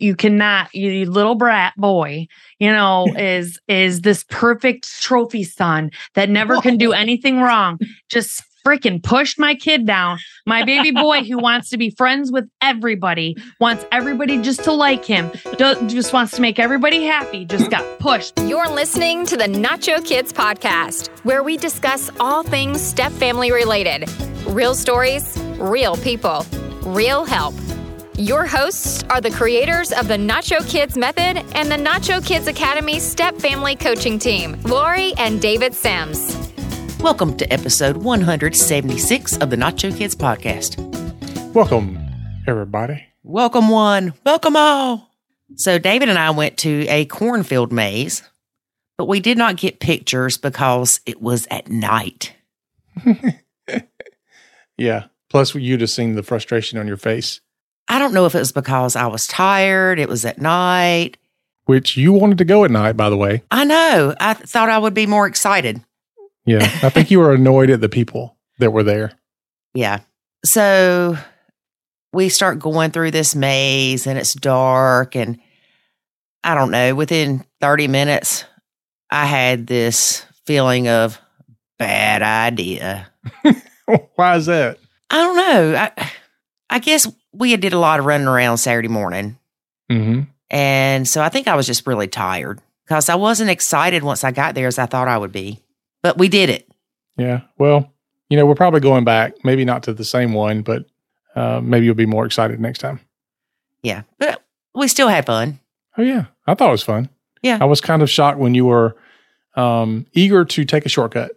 you cannot you, little brat boy you know is is this perfect trophy son that never can do anything wrong. Just freaking pushed my kid down. My baby boy who wants to be friends with everybody wants everybody just to like him do- just wants to make everybody happy just got pushed. You're listening to the Nacho Kids podcast, where we discuss all things step family related. Real stories, real people, real help. Your hosts are the creators of the Nacho Kids Method and the Nacho Kids Academy Step Family Coaching Team, Lori and David Sims. Welcome to episode 176 of the Nacho Kids podcast. Welcome, everybody. Welcome one, welcome all. So, David and I went to a cornfield maze, but we did not get pictures because it was at night. Yeah. Plus, you'd have seen the frustration on your face, I don't know if it was because I was tired, it was at night. which you wanted to go at night, by the way. I know. I th- thought I would be more excited. Yeah. I think you were annoyed at the people that were there. Yeah. So we start going through this maze and it's dark. And I don't know, within 30 minutes, I had this feeling of bad idea. Why is that? I don't know. I, I guess we did a lot of running around Saturday morning. hmm And so I think I was just really tired because I wasn't excited once I got there as I thought I would be. But we did it. Yeah. Well, you know, we're probably going back, maybe not to the same one, but uh, maybe you'll be more excited next time. Yeah. But we still had fun. Oh, yeah. I thought it was fun. Yeah. I was kind of shocked when you were um, eager to take a shortcut.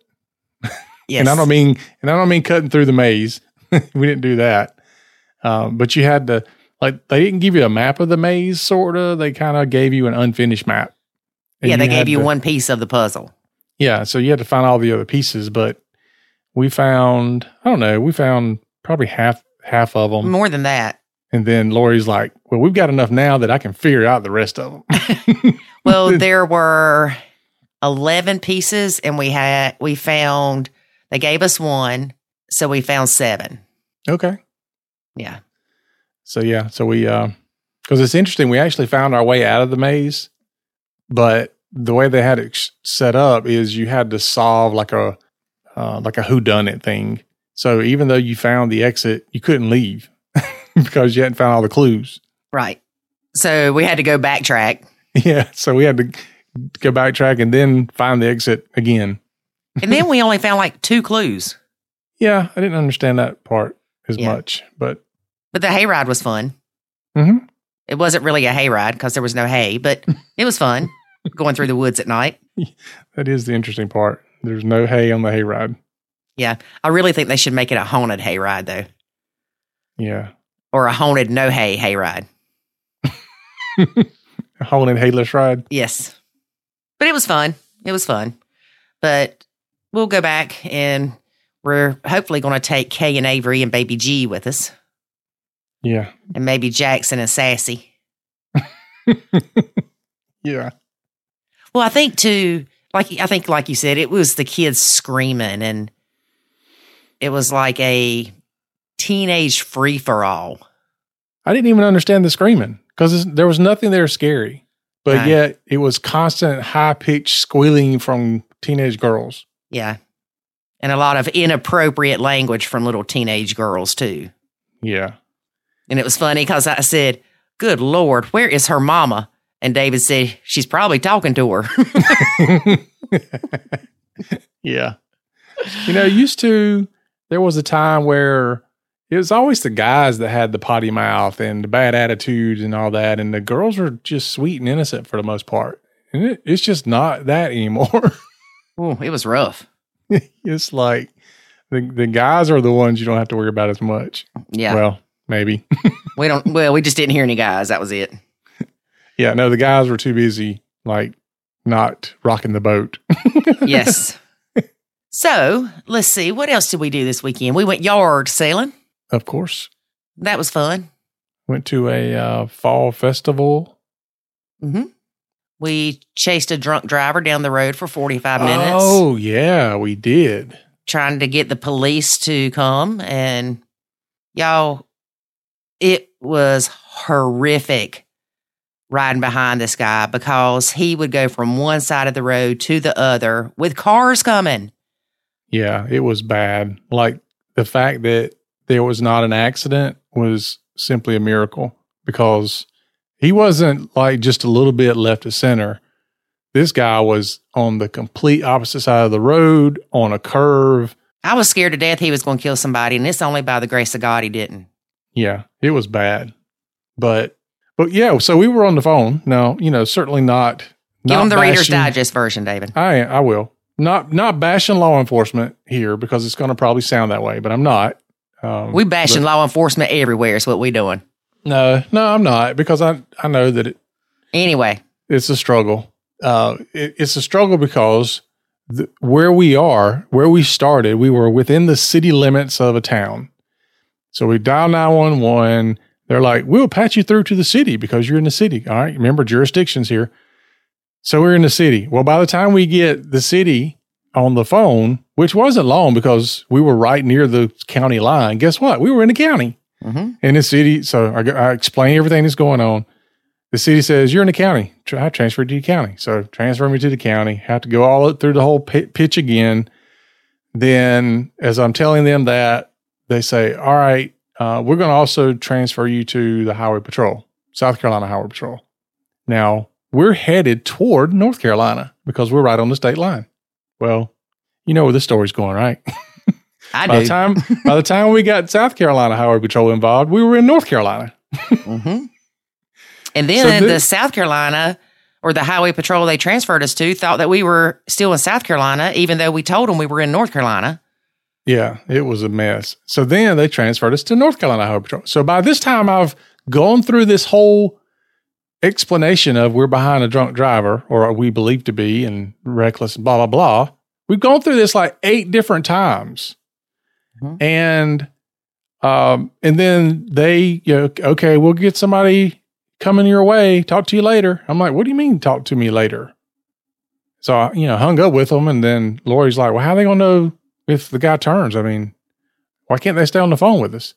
Yes. And I don't mean, and I don't mean cutting through the maze. we didn't do that. Um, but you had to, like, they didn't give you a map of the maze, sort of. They kind of gave you an unfinished map. Yeah, they gave you to- one piece of the puzzle. Yeah, so you had to find all the other pieces, but we found, I don't know, we found probably half half of them. More than that. And then Lori's like, "Well, we've got enough now that I can figure out the rest of them." Well, there were 11 pieces and we had, we found, they gave us one. So we found seven. okay. Yeah. So yeah, so we uh cuz it's interesting, we actually found our way out of the maze, but the way they had it set up is you had to solve like a uh, like a who done it thing. So even though you found the exit, you couldn't leave because you hadn't found all the clues. Right. So we had to go backtrack. Yeah, so we had to go backtrack and then find the exit again. And then we only found like two clues. Yeah, I didn't understand that part as Yeah. much, but But the hayride was fun. Mhm. It wasn't really a hayride because there was no hay, but it was fun going through the woods at night. that is the interesting part. There's no hay on the hayride. Yeah. I really think they should make it a haunted hayride though, Yeah, or a haunted no hay hayride. a haunted hayless ride. Yes. But it was fun. It was fun. But we'll go back and we're hopefully going to take Kay and Avery and baby G with us Yeah, and maybe Jackson and Sassy. yeah, Well, I think too, like I think like you said, it was the kids screaming and it was like a teenage free for all. I didn't even understand the screaming because there was nothing there scary, but Right. yet it was constant high pitched squealing from teenage girls. Yeah. And a lot of inappropriate language from little teenage girls too. Yeah, And it was funny because I said, Good Lord, where is her mama? And David said, She's probably talking to her. yeah. You know, used to there was a time where it was always the guys that had the potty mouth and the bad attitudes and all that, and the girls were just sweet and innocent for the most part. And it, it's just not that anymore. Ooh, it was rough. it's like the the guys are the ones you don't have to worry about as much. Yeah. Well, maybe. we don't, well, we just didn't hear any guys. That was it. yeah, no, the guys were too busy like not rocking the boat. Yes. so let's see. What else did we do this weekend? We went yard sailing. of course. That was fun. Went to a uh, fall festival. hmm We chased a drunk driver down the road for 45 minutes, Oh, yeah, we did. trying to get the police to come. And y'all, it was horrific. riding behind this guy because he would go from one side of the road to the other with cars coming. Yeah, it was bad. Like the fact that there was not an accident was simply a miracle because he wasn't like just a little bit left of center. This guy was on the complete opposite side of the road on a curve. I was scared to death he was going to kill somebody, and it's only by the grace of God he didn't. Yeah, it was bad. But but yeah, so we were on the phone. Now, you know, certainly not Give not him the Reader's Digest version, David. I I will. Not not bashing law enforcement here because it's going to probably sound that way, but I'm not. Um, We bashing but- law enforcement everywhere is what we doing. No, no, I'm not because I I know that it, Anyway, it's a struggle. Uh, it, it's a struggle because the, where we are, where we started, we were within the city limits of a town. So we dial 911. They're like, we'll patch you through to the city because you're in the city. All right. Remember jurisdictions here. So we're in the city. Well, by the time we get the city on the phone, which wasn't long because we were right near the county line, guess what? We were in the county Mhm. in the city. So I, I explain everything that's going on. The city says you're in the county. I transferred to the county. So transfer me to the county. Have to go all through the whole pi- pitch again. Then, as I'm telling them that, they say, "All right, uh, we're going to also transfer you to the Highway Patrol, South Carolina Highway Patrol." Now we're headed toward North Carolina because we're right on the state line. Well, you know where this story's going, right? I by do. the time by the time we got South Carolina Highway Patrol involved, we were in North Carolina. hmm And then So the South Carolina or the Highway Patrol they transferred us to thought that we were still in South Carolina, even though we told them we were in North Carolina. Yeah, it was a mess. So then they transferred us to North Carolina Highway Patrol. So by this time, I've gone through this whole explanation of we're behind a drunk driver or we believe to be and reckless, blah, blah, blah. We've gone through this like eight different times. Mhm. And um, and then they, you know, okay, we'll get somebody coming your way. Talk to you later. I'm like, what do you mean talk to me later? So I, you know, hung up with them, and then Lori's like, "Well, how are they gonna know if the guy turns? I mean, why can't they stay on the phone with us?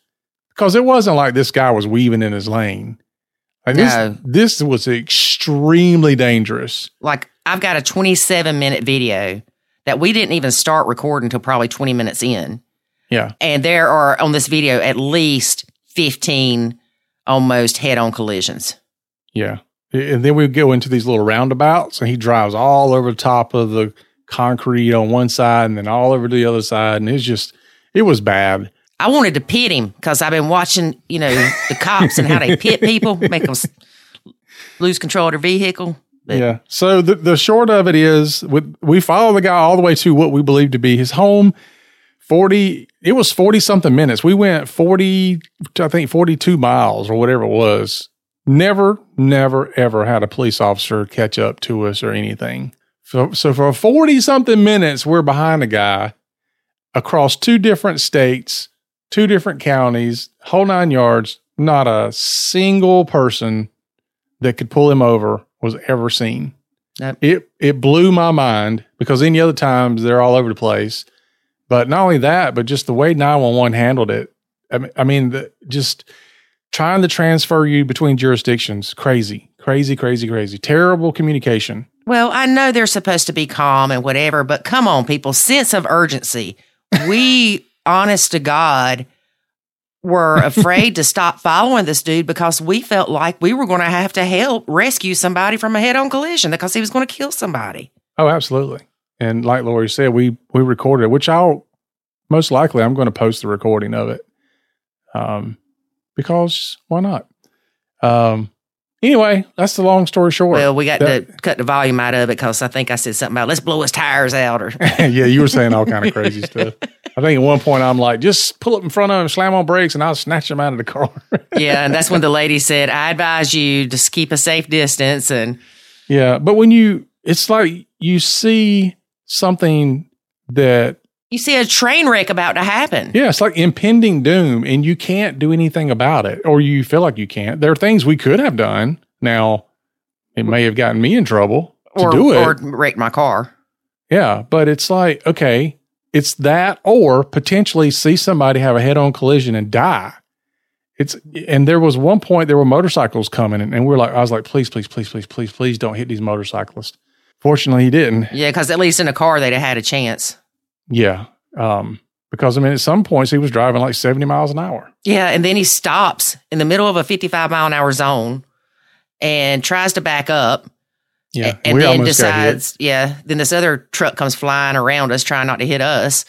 Because it wasn't like this guy was weaving in his lane. Like this, No. this was extremely dangerous. Like I've got a 27 minute video that we didn't even start recording until probably 20 minutes in. Yeah, And there are on this video at least 15 almost head on collisions. yeah. And then we go into these little roundabouts, and he drives all over the top of the concrete on one side, and then all over to the other side, and it's just, it was bad. I wanted to pit him because I've been watching, you know, the cops and how they pit people, make them lose control of their vehicle. But Yeah. So the, the short of it is with, we follow the guy all the way to what we believe to be his home. 40, it was 40 something minutes. We went 40, I think 42 miles or whatever it was. Never, never, ever had a police officer catch up to us or anything. So, so for 40 something minutes, we're behind a guy across two different states, two different counties, whole nine yards. Not a single person that could pull him over was ever seen. Nope. It it blew my mind because any other times they're all over the place. But not only that, but just the way 911 handled it. I mean, I mean the, just trying to transfer you between jurisdictions, crazy, crazy, crazy, crazy. Terrible communication. Well, I know they're supposed to be calm and whatever, but come on, people, sense of urgency. We, honest to God, were afraid to stop following this dude because we felt like we were going to have to help rescue somebody from a head on collision because he was going to kill somebody. Oh, absolutely. And like Lori said, we we recorded it, which I'll most likely I'm going to post the recording of it. Um, because why not? Um, anyway, that's the long story short. Well, we got That- to cut the volume out of it because I think I said something about let's blow his tires out or yeah, you were saying all kind of crazy stuff. I think at one point I'm like, just pull up in front of him, slam on brakes, and I'll snatch him out of the car. yeah, and that's when the lady said, "I advise you to keep a safe distance." And yeah, but when you, it's like you see something that, you see a train wreck about to happen. yeah, it's like impending doom, and you can't do anything about it, or you feel like you can't. There are things we could have done. Now, it may have gotten me in trouble to or, do it. or wrecked my car. Yeah, but it's like, okay, it's that or potentially see somebody have a head on collision and die. It's and there was one point there were motorcycles coming and, and we were like I was like please please please please please please don't hit these motorcyclists. Fortunately, he didn't. Yeah, because at least in a car they'd have had a chance. Yeah, um, because I mean at some points he was driving like seventy miles an hour. Yeah, and then he stops in the middle of a 55 mile an hour zone and tries to back up. Yeah, and we then almost got hit. decides, yeah, then this other truck comes flying around us trying not to hit us.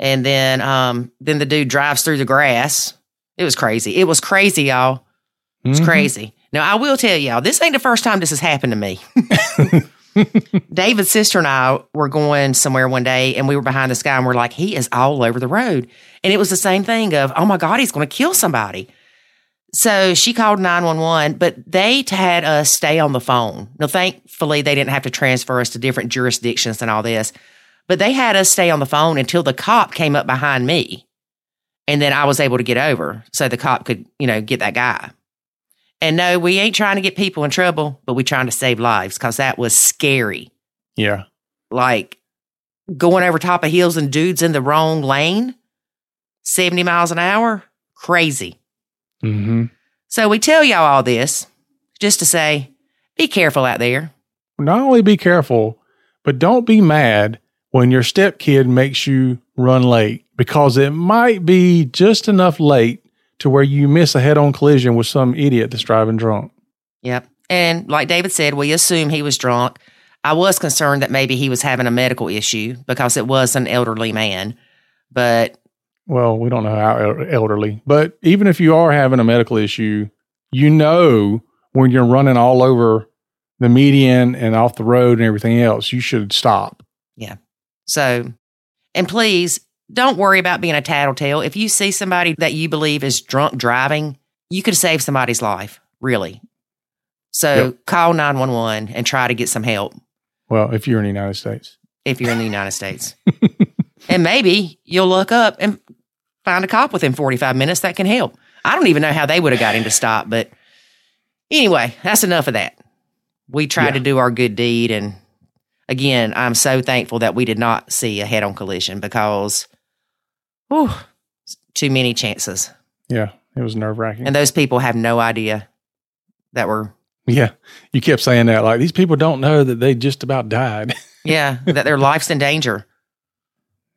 And then um then the dude drives through the grass. It was crazy. It was crazy, y'all. It's Mhm. crazy. Now I will tell y'all, this ain't the first time this has happened to me. David's sister and I were going somewhere one day and we were behind this guy and we're like, he is all over the road. And it was the same thing of, oh my God, he's going to kill somebody. So she called 911, but they had us stay on the phone. Now, thankfully, they didn't have to transfer us to different jurisdictions and all this, but they had us stay on the phone until the cop came up behind me. And then I was able to get over so the cop could, you know, get that guy. And no, we ain't trying to get people in trouble, but we trying to save lives because that was scary. Yeah, Like going over top of hills and dudes in the wrong lane, 70 miles an hour, crazy. Mm-hmm. So we tell y'all all this just to say, be careful out there. not only be careful, but don't be mad when your stepkid makes you run late because it might be just enough late to where you miss a head on collision with some idiot that's driving drunk. Yep. And like David said, we assume he was drunk. I was concerned that maybe he was having a medical issue because it was an elderly man. But Well, we don't know how elderly, but even if you are having a medical issue, you know when you're running all over the median and off the road and everything else, you should stop. Yeah. So, and please don't worry about being a tattletale. If you see somebody that you believe is drunk driving, you could save somebody's life, really. So Yep. call 911 and try to get some help Well, if you're in the United States. if you're in the United States. and maybe you'll look up and find a cop within 45 minutes that can help. I don't even know how they would have got him to stop, but anyway, that's enough of that. We tried Yeah. to do our good deed. And again, I'm so thankful that we did not see a head on collision because, whew, too many chances. Yeah, it was nerve wracking. And those people have no idea that we're, Yeah, you kept saying that like these people don't know that they just about died. yeah, that their life's in danger.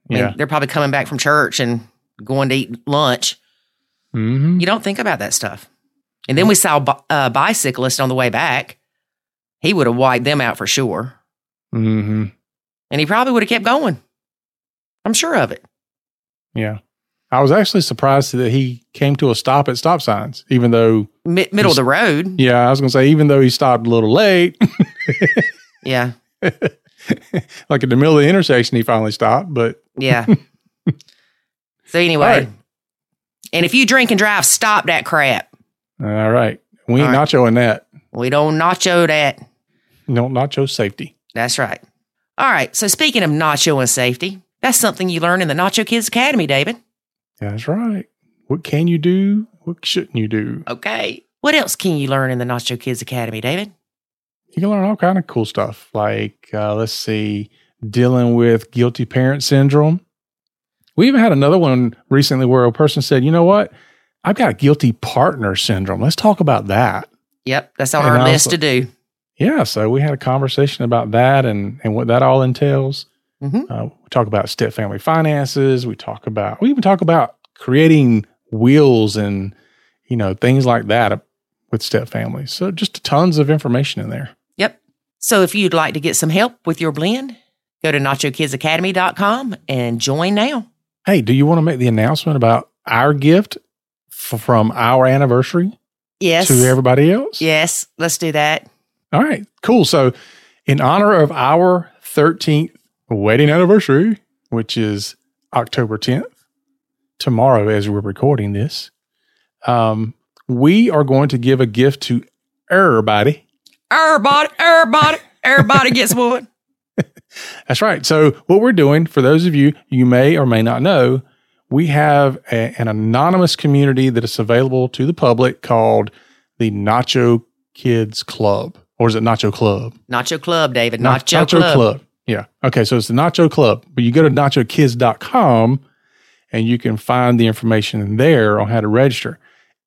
I mean, yeah. they're probably coming back from church and going to eat lunch. hmm You don't think about that stuff. And then we saw a bicyclist on the way back. He would have wiped them out for sure. hmm And he probably would have kept going. I'm sure of it. Yeah. I was actually surprised that he came to a stop at stop signs, even though, Mi- middle of the road. yeah, I was going to say, even though he stopped a little late, Yeah. like in the middle of the intersection, he finally stopped. But Yeah. so, anyway. Right. And if you drink and drive, stop that crap. all right, we ain't All right. nachoing that. We don't nacho that. No nacho safety. That's right. All right. So, speaking of nacho and safety, that's something you learn in the Nacho Kids Academy, David. That's right. What can you do? What shouldn't you do? Okay. What else can you learn in the Nacho Kids Academy, David? You can learn all kind of cool stuff, like uh, let's see, dealing with guilty parent syndrome. We even had another one recently where a person said, "You know what? I've got guilty partner syndrome. Let's talk about that." Yep. That's on And our also- list to do. Yeah, so we had a conversation about that and and what that all entails. Mhm. Uh, we talk about step family finances. We talk about we even talk about creating wheels and you know things like that with step families. So just tons of information in there. Yep. So if you'd like to get some help with your blend, go to nachokidsacademy.com and join now. Hey, do you want to make the announcement about our gift f- from our anniversary Yes. to everybody else? Yes. Let's do that. All right, cool. So, in honor of our 13th wedding anniversary, which is October 10th, tomorrow as we're recording this, um, we are going to give a gift to everybody. Everybody, everybody, everybody gets one. That's right. So, what we're doing, for those of you you may or may not know, we have a- an anonymous community that is available to the public called the Nacho Kids Club. Or is it Nacho Club? Nacho Club, David. Na- Nacho, Club. Yeah. Okay. So it's the Nacho Club, but you go to nachokids.com and you can find the information there on how to register.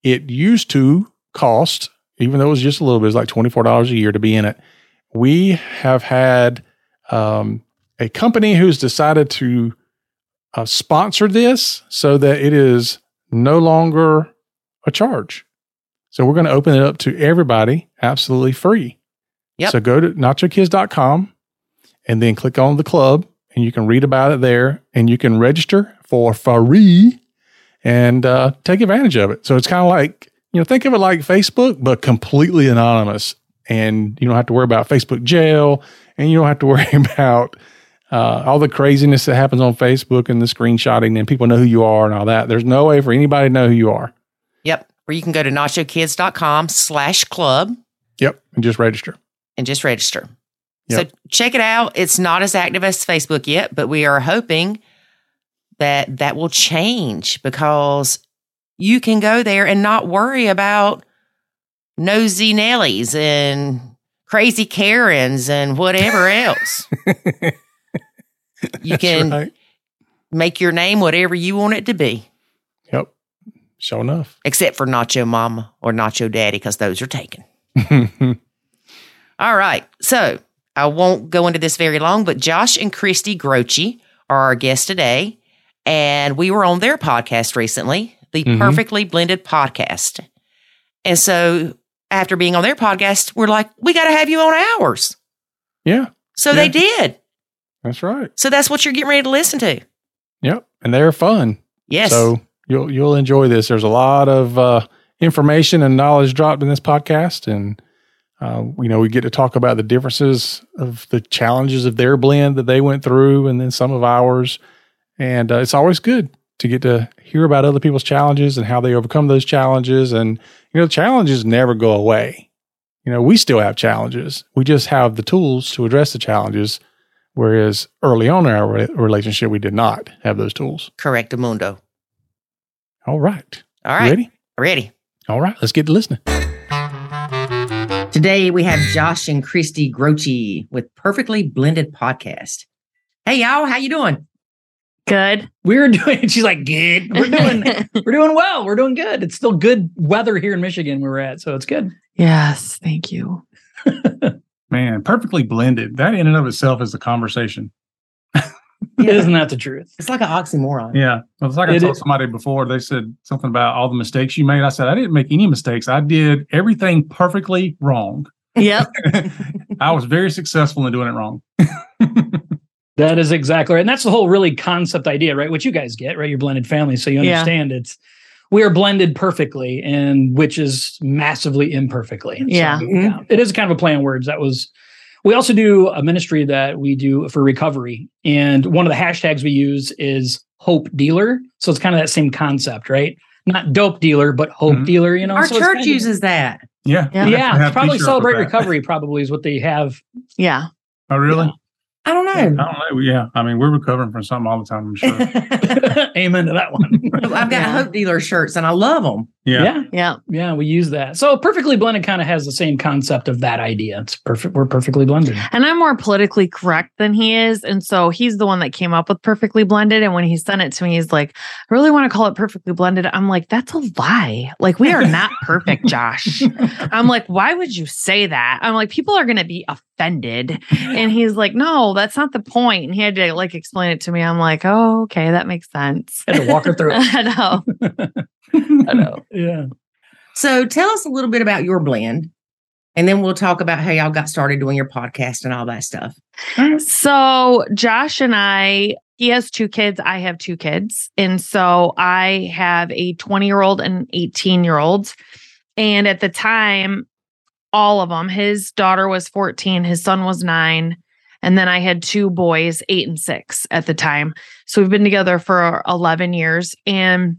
it used to cost, even though it was just a little bit, it's like $24 a year to be in it. We have had um, a company who's decided to uh, sponsor this so that it is no longer a charge. So we're going to open it up to everybody absolutely free. Yep. So go to nachokids.com and then click on the club and you can read about it there and you can register for free and uh, take advantage of it. So it's kind of like, you know, think of it like Facebook, but completely anonymous. And you don't have to worry about Facebook jail and you don't have to worry about uh, all the craziness that happens on Facebook and the screenshotting and people know who you are and all that. There's no way for anybody to know who you are. Yep. Or you can go to nachokids.com slash club Yep. And just register. and just register. Yep. So check it out. It's not as active as Facebook yet, but we are hoping that that will change because you can go there and not worry about nosy Nellies and crazy Karens and whatever else. you can right. make your name whatever you want it to be, Yep. Sure enough. except for Nacho Mama or Nacho Daddy, because those are taken. All right. So I won't go into this very long, but Josh and Kristy Groce are our guests today. And we were on their podcast recently, the Mhm. Perfectly Blended Podcast. And so after being on their podcast, we're like, we got to have you on ours. yeah. So they did. That's right. So that's what you're getting ready to listen to. Yep. And they're fun. Yes. So you'll you'll enjoy this. There's a lot of uh, information and knowledge dropped in this podcast, and uh, you know we get to talk about the differences of the challenges of their blend that they went through, and then some of ours. And uh, it's always good to get to hear about other people's challenges and how they overcome those challenges. And you know, challenges never go away. You know, we still have challenges. We just have the tools to address the challenges. Whereas early on in our re- relationship, we did not have those tools. Correct, Mundo. All right. All right. Ready? Ready. All right. Let's get to listening. Today we have Josh and Kristy Groce with Perfectly Blended Podcast. Hey y'all, how you doing? Good. We're doing. She's like, good. We're doing. we're doing well. We're doing good. It's still good weather here in Michigan where we're at, so it's good. yes. Thank you. Man, perfectly blended. That in and of itself is a conversation. Isn't that the truth? It's like an oxymoron. Yeah. Well, it's like I told is- somebody before, they said something about all the mistakes you made. I said, I didn't make any mistakes. I did everything perfectly wrong. Yep. I was very successful in doing it wrong. That is exactly right. And that's the whole really concept idea, right? Which you guys get, right? Your blended family. So you Yeah. understand it's we are blended perfectly and which is massively imperfectly. So, Yeah. yeah. Mm-hmm. It is kind of a play on words. That was we also do a ministry that we do for recovery. And one of the hashtags we use is hope dealer. So it's kind of that same concept, right? Not dope dealer, but hope Mhm. dealer, you know. Our So church kind of- uses that. Yeah. Yeah. Yeah, probably celebrate recovery, probably is what they have. Yeah. Oh, really? I don't know. I don't know. Yeah. I mean, we're recovering from something all the time, I'm sure. Amen to that one. I've got Yeah. Hope Dealer shirts and I love them. Yeah. yeah. Yeah. Yeah, we use that. So perfectly blended kind of has the same concept of that idea. It's perfect. We're perfectly blended. And I'm more politically correct than he is. And so he's the one that came up with perfectly blended. And when he sent it to me, he's like, I really want to call it perfectly blended. I'm like, that's a lie. Like, we are not perfect, Josh. I'm like, why would you say that? I'm like, people are going to be offended. And he's like, no, that's not the point. And he had to like explain it to me. I'm like, oh, okay, that makes sense. Had to walk her through it. I know. I know. Yeah. So tell us a little bit about your blend. And then we'll talk about how y'all got started doing your podcast and all that stuff. Mm. So Josh and I, he has two kids. I have two kids. And so I have a 20 year old and 18 year old. And at the time, all of them, his daughter was 14, his son was nine. And then I had two boys, eight and six at the time. So we've been together for 11 years and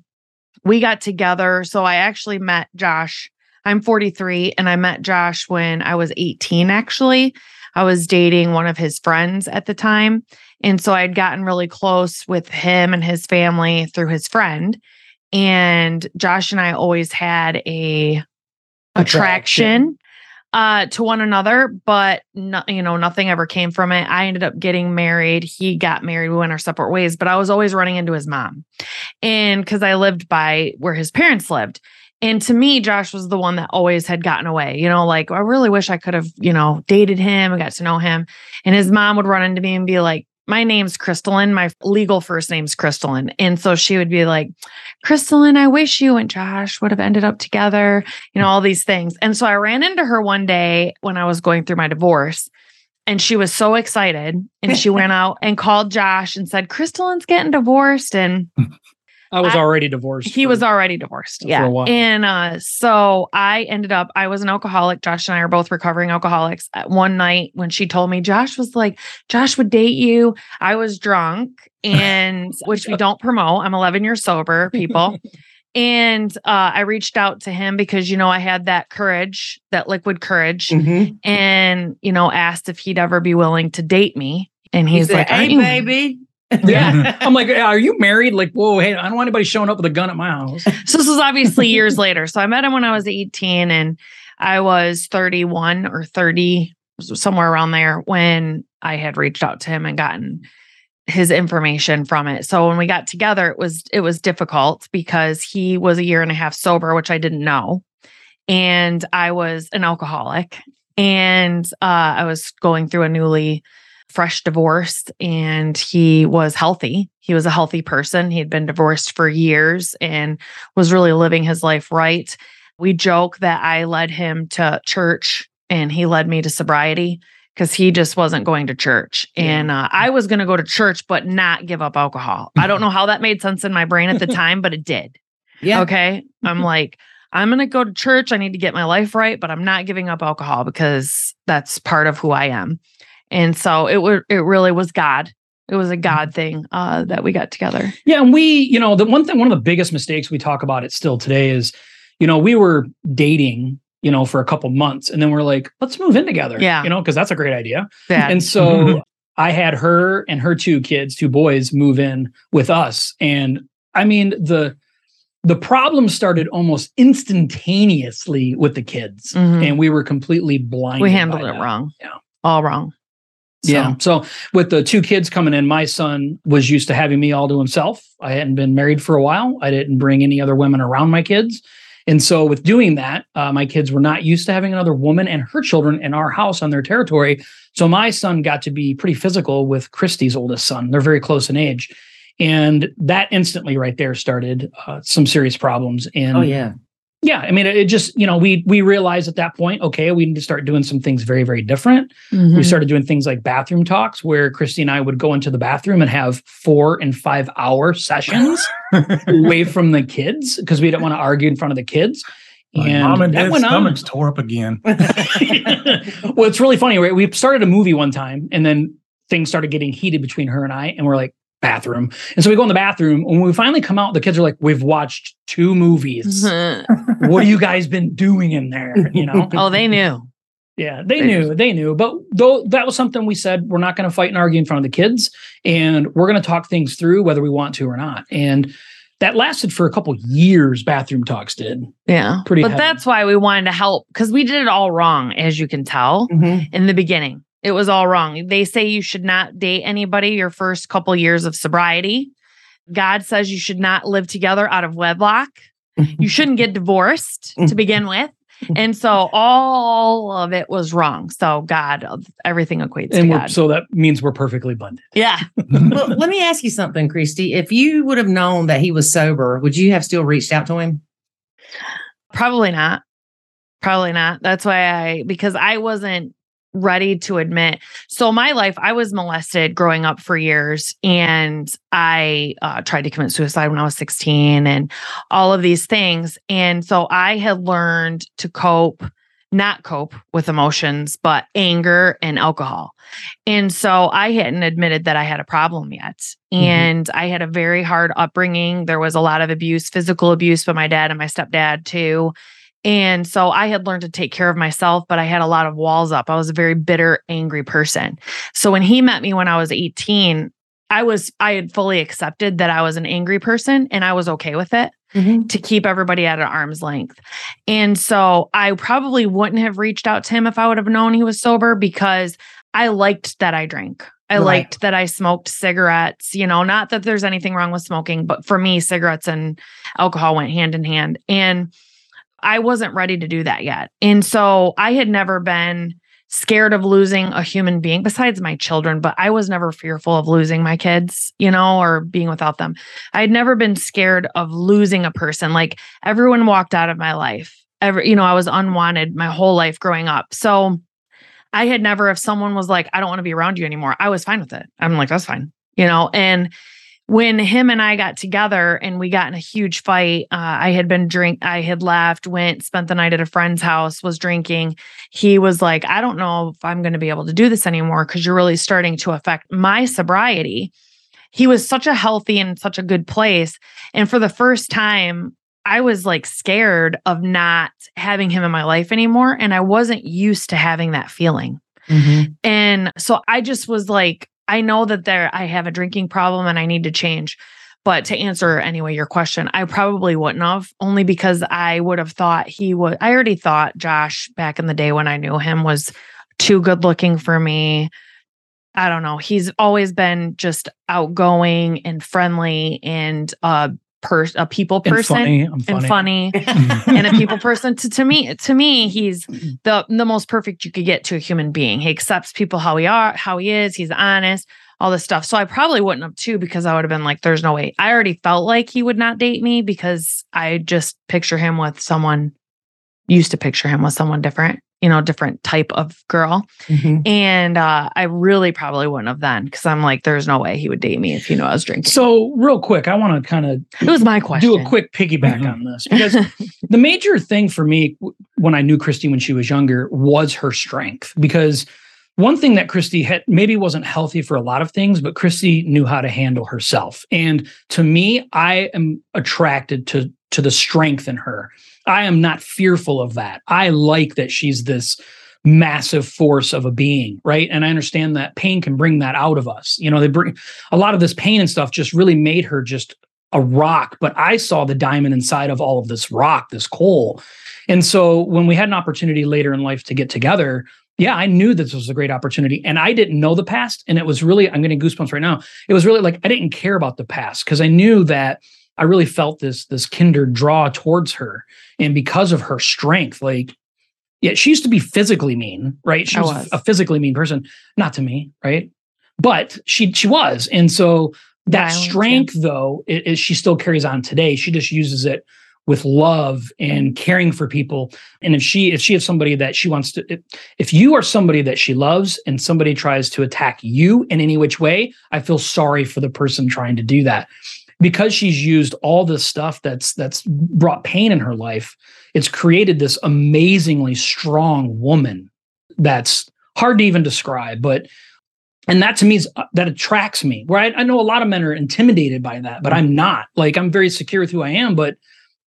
we got together. So I actually met Josh. I'm 43 and I met Josh when I was 18, actually. I was dating one of his friends at the time. And so I'd gotten really close with him and his family through his friend. And Josh and I always had a attraction uh to one another but no, you know nothing ever came from it i ended up getting married he got married we went our separate ways but i was always running into his mom and because i lived by where his parents lived And to me, Josh was the one that always had gotten away. You know, like I really wish I could have, you know, dated him and got to know him. And his mom would run into me and be like, my name's Crystalline. My legal first name's Crystalline. And so she would be like, Crystalline, I wish you and Josh would have ended up together, you know, all these things. And so I ran into her one day when I was going through my divorce. And she was so excited. And she went out and called Josh and said, Crystalline's getting divorced. And I was I- already divorced. he for- was already divorced. for a Yeah. while. And uh, so I ended up, I was an alcoholic. Josh and I are both recovering alcoholics. At one night when she told me, Josh was like, Josh would date you. I was drunk and which we don't promote. I'm 11 years sober, people. And uh, I reached out to him because, you know, I had that courage, that liquid courage, Mhm. and, you know, asked if he'd ever be willing to date me. And He he's said, like, "Hey, "Aren't you-" baby." Yeah. I'm like, are you married? Like, whoa, hey, I don't want anybody showing up with a gun at my house. So this was obviously years later. So I met him when I was 18 and I was 31 or 30, somewhere around there when I had reached out to him and gotten his information from it. So when we got together, it was it was difficult because he was a year and a half sober, which I didn't know. And I was an alcoholic. And uh, I was going through a newly fresh divorce and he was healthy. He was a healthy person. He had been divorced for years and was really living his life right. We joke that I led him to church and he led me to sobriety because he just wasn't going to church. Yeah. And uh, I was going to go to church, but not give up alcohol. I don't know how that made sense in my brain at the time, but it did. Yeah. Okay. I'm like, I'm going to go to church. I need to get my life right, but I'm not giving up alcohol because that's part of who I am. And so it was, it really was God. It was a God thing uh, that we got together. Yeah, and we, you know, the one thing, one of the biggest mistakes we talk about it still today is, you know, we were dating, you know, for a couple months, and then we're like, let's move in together. Yeah. you know, because that's a great idea. That And so I had her and her two kids, two boys, move in with us, and I mean the the problem started almost instantaneously with the kids, Mhm. and we were completely blind. we handled it wrong. Yeah. All wrong. So, Yeah. So with the two kids coming in, my son was used to having me all to himself. I hadn't been married for a while. I didn't bring any other women around my kids. And so with doing that, uh, my kids were not used to having another woman and her children in our house on their territory. So my son got to be pretty physical with Kristy's oldest son. They're very close in age. And that instantly right there started uh, some serious problems. And Oh yeah. Yeah, I mean, it, it just, you know, we we realized at that point, okay, we need to start doing some things very, very different we Mhm. started doing things like bathroom talks where Kristy and I would go into the bathroom and have four and five hour sessions away from the kids because we didn't want to argue in front of the kids. Like, And Mom and that Dad's went on. stomachs tore up again. well, it's really funny. Right? We started a movie one time and then things started getting heated between her and I, and we're like, bathroom. And so we go in the bathroom. And When we finally come out, the kids are like, We've watched two movies. what have you guys been doing in there? You know? oh, they knew. Yeah, they They knew, they knew. But though that was something we said, we're not going to fight and argue in front of the kids, and we're going to talk things through whether we want to or not. And that lasted for a couple years. Bathroom talks did. Yeah. Pretty but heavy. that's why we wanted to help because we did it all wrong, as you can tell Mhm. in the beginning. It was all wrong. They say you should not date anybody your first couple years of sobriety. God says you should not live together out of wedlock. You shouldn't get divorced to begin with. And so all of it was wrong. So God, everything equates And to we're, God. so that means we're perfectly blended. yeah. well, let me ask you something, Kristy. If you would have known that he was sober, would you have still reached out to him? Probably not. Probably not. That's why I, because I wasn't ready to admit. So, my life, I was molested growing up for years, and I uh, tried to commit suicide when I was 16 and all of these things. And so, I had learned to cope, not cope with emotions, but anger and alcohol. And so, I hadn't admitted that I had a problem yet. Mhm. And I had a very hard upbringing. There was a lot of abuse, physical abuse by my dad and my stepdad, too. And so I had learned to take care of myself, but I had a lot of walls up. I was a very bitter, angry person. So when he met me when I was 18, I was, I had fully accepted that I was an angry person and I was okay with it mm-hmm. to keep everybody at an arm's length. And so I probably wouldn't have reached out to him if I would have known he was sober because I liked that I drank. I Right. liked that I smoked cigarettes, you know, not that there's anything wrong with smoking, but for me, cigarettes and alcohol went hand in hand. And I wasn't ready to do that yet. And so I had never been scared of losing a human being besides my children, but I was never fearful of losing my kids, you know, or being without them. I had never been scared of losing a person. Like everyone walked out of my life. Every, you know, I was unwanted my whole life growing up. So I had never, if someone was like, I don't want to be around you anymore, I was fine with it. I'm like, that's fine, you know, and when him and I got together and we got in a huge fight, uh, I had been drink, I had left, went, spent the night at a friend's house, was drinking. He was like, I don't know if I'm going to be able to do this anymore because you're really starting to affect my sobriety. He was such a healthy and such a good place. And for the first time, I was like scared of not having him in my life anymore. And I wasn't used to having that feeling. Mm-hmm. And so I just was like, I know that there I have a drinking problem and I need to change. But to answer anyway your question, I probably wouldn't have, only because I would have thought he would. I already thought Josh back in the day when I knew him was too good looking for me. I don't know. He's always been just outgoing and friendly and uh per- a people person and funny, and, funny. and a people person to, to me to me he's the the most perfect you could get to a human being. He accepts people how he are how he is. He's honest all this stuff. So i probably wouldn't have too because i would have been like there's no way. I already felt like he would not date me because i just picture him with someone used to picture him with someone different you know, different type of girl. Mm-hmm. And uh, I really probably wouldn't have then because I'm like, there's no way he would date me if he knew I was drinking. So, real quick, I want to kind of it was my question. Do a quick piggyback mm-hmm. on this because the major thing for me when I knew Kristy when she was younger was her strength. Because one thing that Kristy had maybe wasn't healthy for a lot of things, but Kristy knew how to handle herself. And to me, I am attracted to to the strength in her I am not fearful of that. I like that she's this massive force of a being, right? And I understand that pain can bring that out of us. You know, they bring a lot of this pain and stuff just really made her just a rock, but I saw the diamond inside of all of this rock, this coal. And so when we had an opportunity later in life to get together, yeah, I knew this was a great opportunity. And I didn't know the past. And it was really, I'm getting goosebumps right now. It was really like I didn't care about the past because I knew that I really felt this this kindred draw towards her, and because of her strength, like yeah, she used to be physically mean, right? She was, was, a physically mean person, not to me, right? But she she was, and so that Violent, strength, yeah. though, is she still carries on today. She just uses it with love and caring for people. And if she if she is somebody that she wants to, if, if you are somebody that she loves and somebody tries to attack you in any which way, I feel sorry for the person trying to do that because she's used all this stuff that's that's brought pain in her life it's created this amazingly strong woman that's hard to even describe but and that to me is uh, that attracts me where I, I know a lot of men are intimidated by that but i'm not. Like i'm very secure with who i am but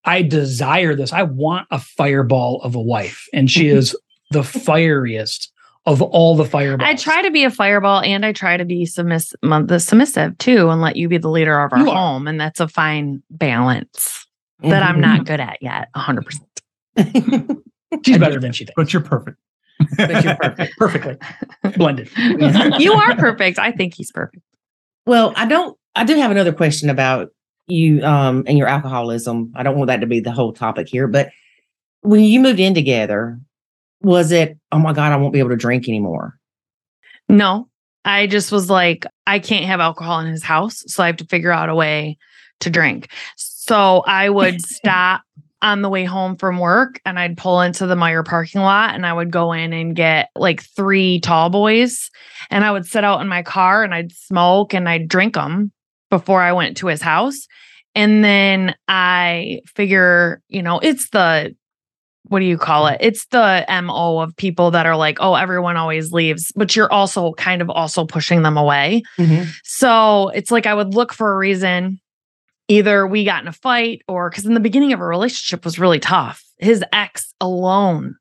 i desire this. I want a fireball of a wife and she is the fieriest of all the fireballs. I try to be a fireball and I try to be submiss- the submissive too and let you be the leader of our you home. Are. And that's a fine balance mm-hmm. that I'm not mm-hmm. good at yet, 100%. She's better than she thinks. But you're perfect. but you're perfect. Perfectly blended. you are perfect. I think he's perfect. Well, I don't, I do have another question about you um, and your alcoholism. I don't want that to be the whole topic here, but when you moved in together, was it, oh my God, I won't be able to drink anymore? No, I just was like, I can't have alcohol in his house. So I have to figure out a way to drink. So I would stop on the way home from work and I'd pull into the Meijer parking lot and I would go in and get like three tall boys and I would sit out in my car and I'd smoke and I'd drink them before I went to his house. And then I figure, you know, it's the what do you call it? It's the MO of people that are like, oh, everyone always leaves, but you're also kind of also pushing them away. Mm-hmm. So it's like I would look for a reason. Either we got in a fight or because in the beginning of a relationship was really tough. His ex alone,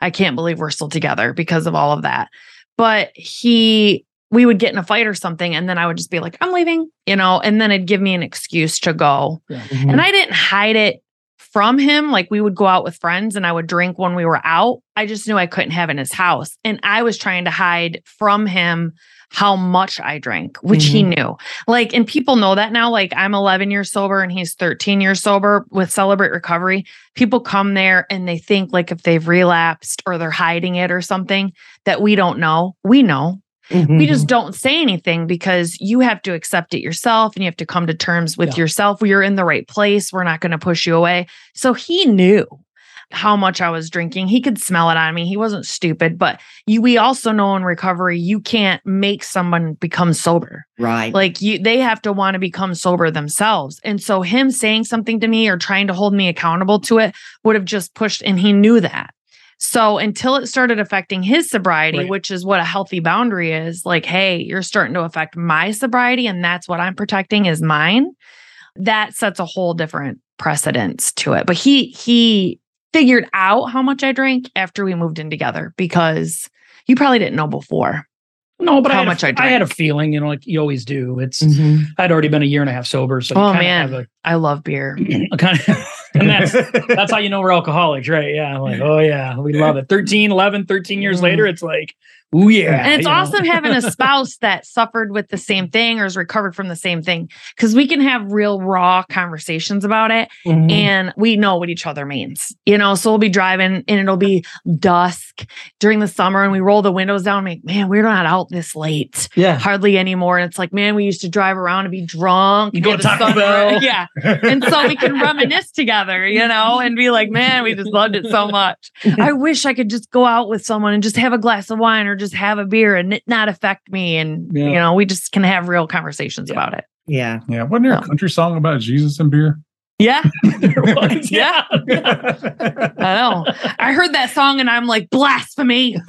I can't believe we're still together because of all of that. But he, we would get in a fight or something, and then I would just be like, I'm leaving, you know, and then it'd give me an excuse to go. Yeah. Mm-hmm. And I didn't hide it from him. Like we would go out with friends and I would drink when we were out. I just knew I couldn't have in his house. And I was trying to hide from him how much I drank, which he mm-hmm. knew. Like, and people know that now. Like, I'm 11 years sober and he's 13 years sober with Celebrate Recovery. People come there and they think, like, if they've relapsed or they're hiding it or something that we don't know. We know. Mm-hmm. We just don't say anything because you have to accept it yourself and you have to come to terms with Yeah. yourself. You're in the right place. We're not going to push you away. So he knew how much I was drinking. He could smell it on me. He wasn't stupid, but you we also know in recovery you can't make someone become sober. right. Like you they have to want to become sober themselves. And so him saying something to me or trying to hold me accountable to it would have just pushed and he knew that. So until it started affecting his sobriety, Right. which is what a healthy boundary is, like hey, you're starting to affect my sobriety and that's what I'm protecting is mine. That sets a whole different precedence to it. But he he figured out how much I drank after we moved in together because you probably didn't know before. No, but How much I had, much a, I I had a feeling, you know, like you always do. It's Mhm. I'd already been a year and a half sober, so Oh, kinda man. have I love beer. a, a kind of, and that's that's how you know we're alcoholics, right? Yeah, like oh yeah, we love it. 13, 11, 13 years mm-hmm. later, it's like, oh yeah, And it's awesome having a spouse that suffered with the same thing or has recovered from the same thing because we can have real raw conversations about it Mm-hmm. and we know what each other means. You know, so we'll be driving and it'll be dusk during the summer and we roll the windows down and make, man, we're not out this late yeah. hardly anymore. And it's like, man, we used to drive around and be drunk. You go to Taco Bell. Yeah. And so we can reminisce together, you know, and be like, man, we just loved it so much. I wish I could just go out with someone and just have a glass of wine or just have a beer and it not affect me. And, Yeah. you know, we just can have real conversations Yeah. about it. Yeah. Yeah. Wasn't there a country song about Jesus and beer? Yeah. There was, Yeah. I know. I heard that song and I'm like, blasphemy.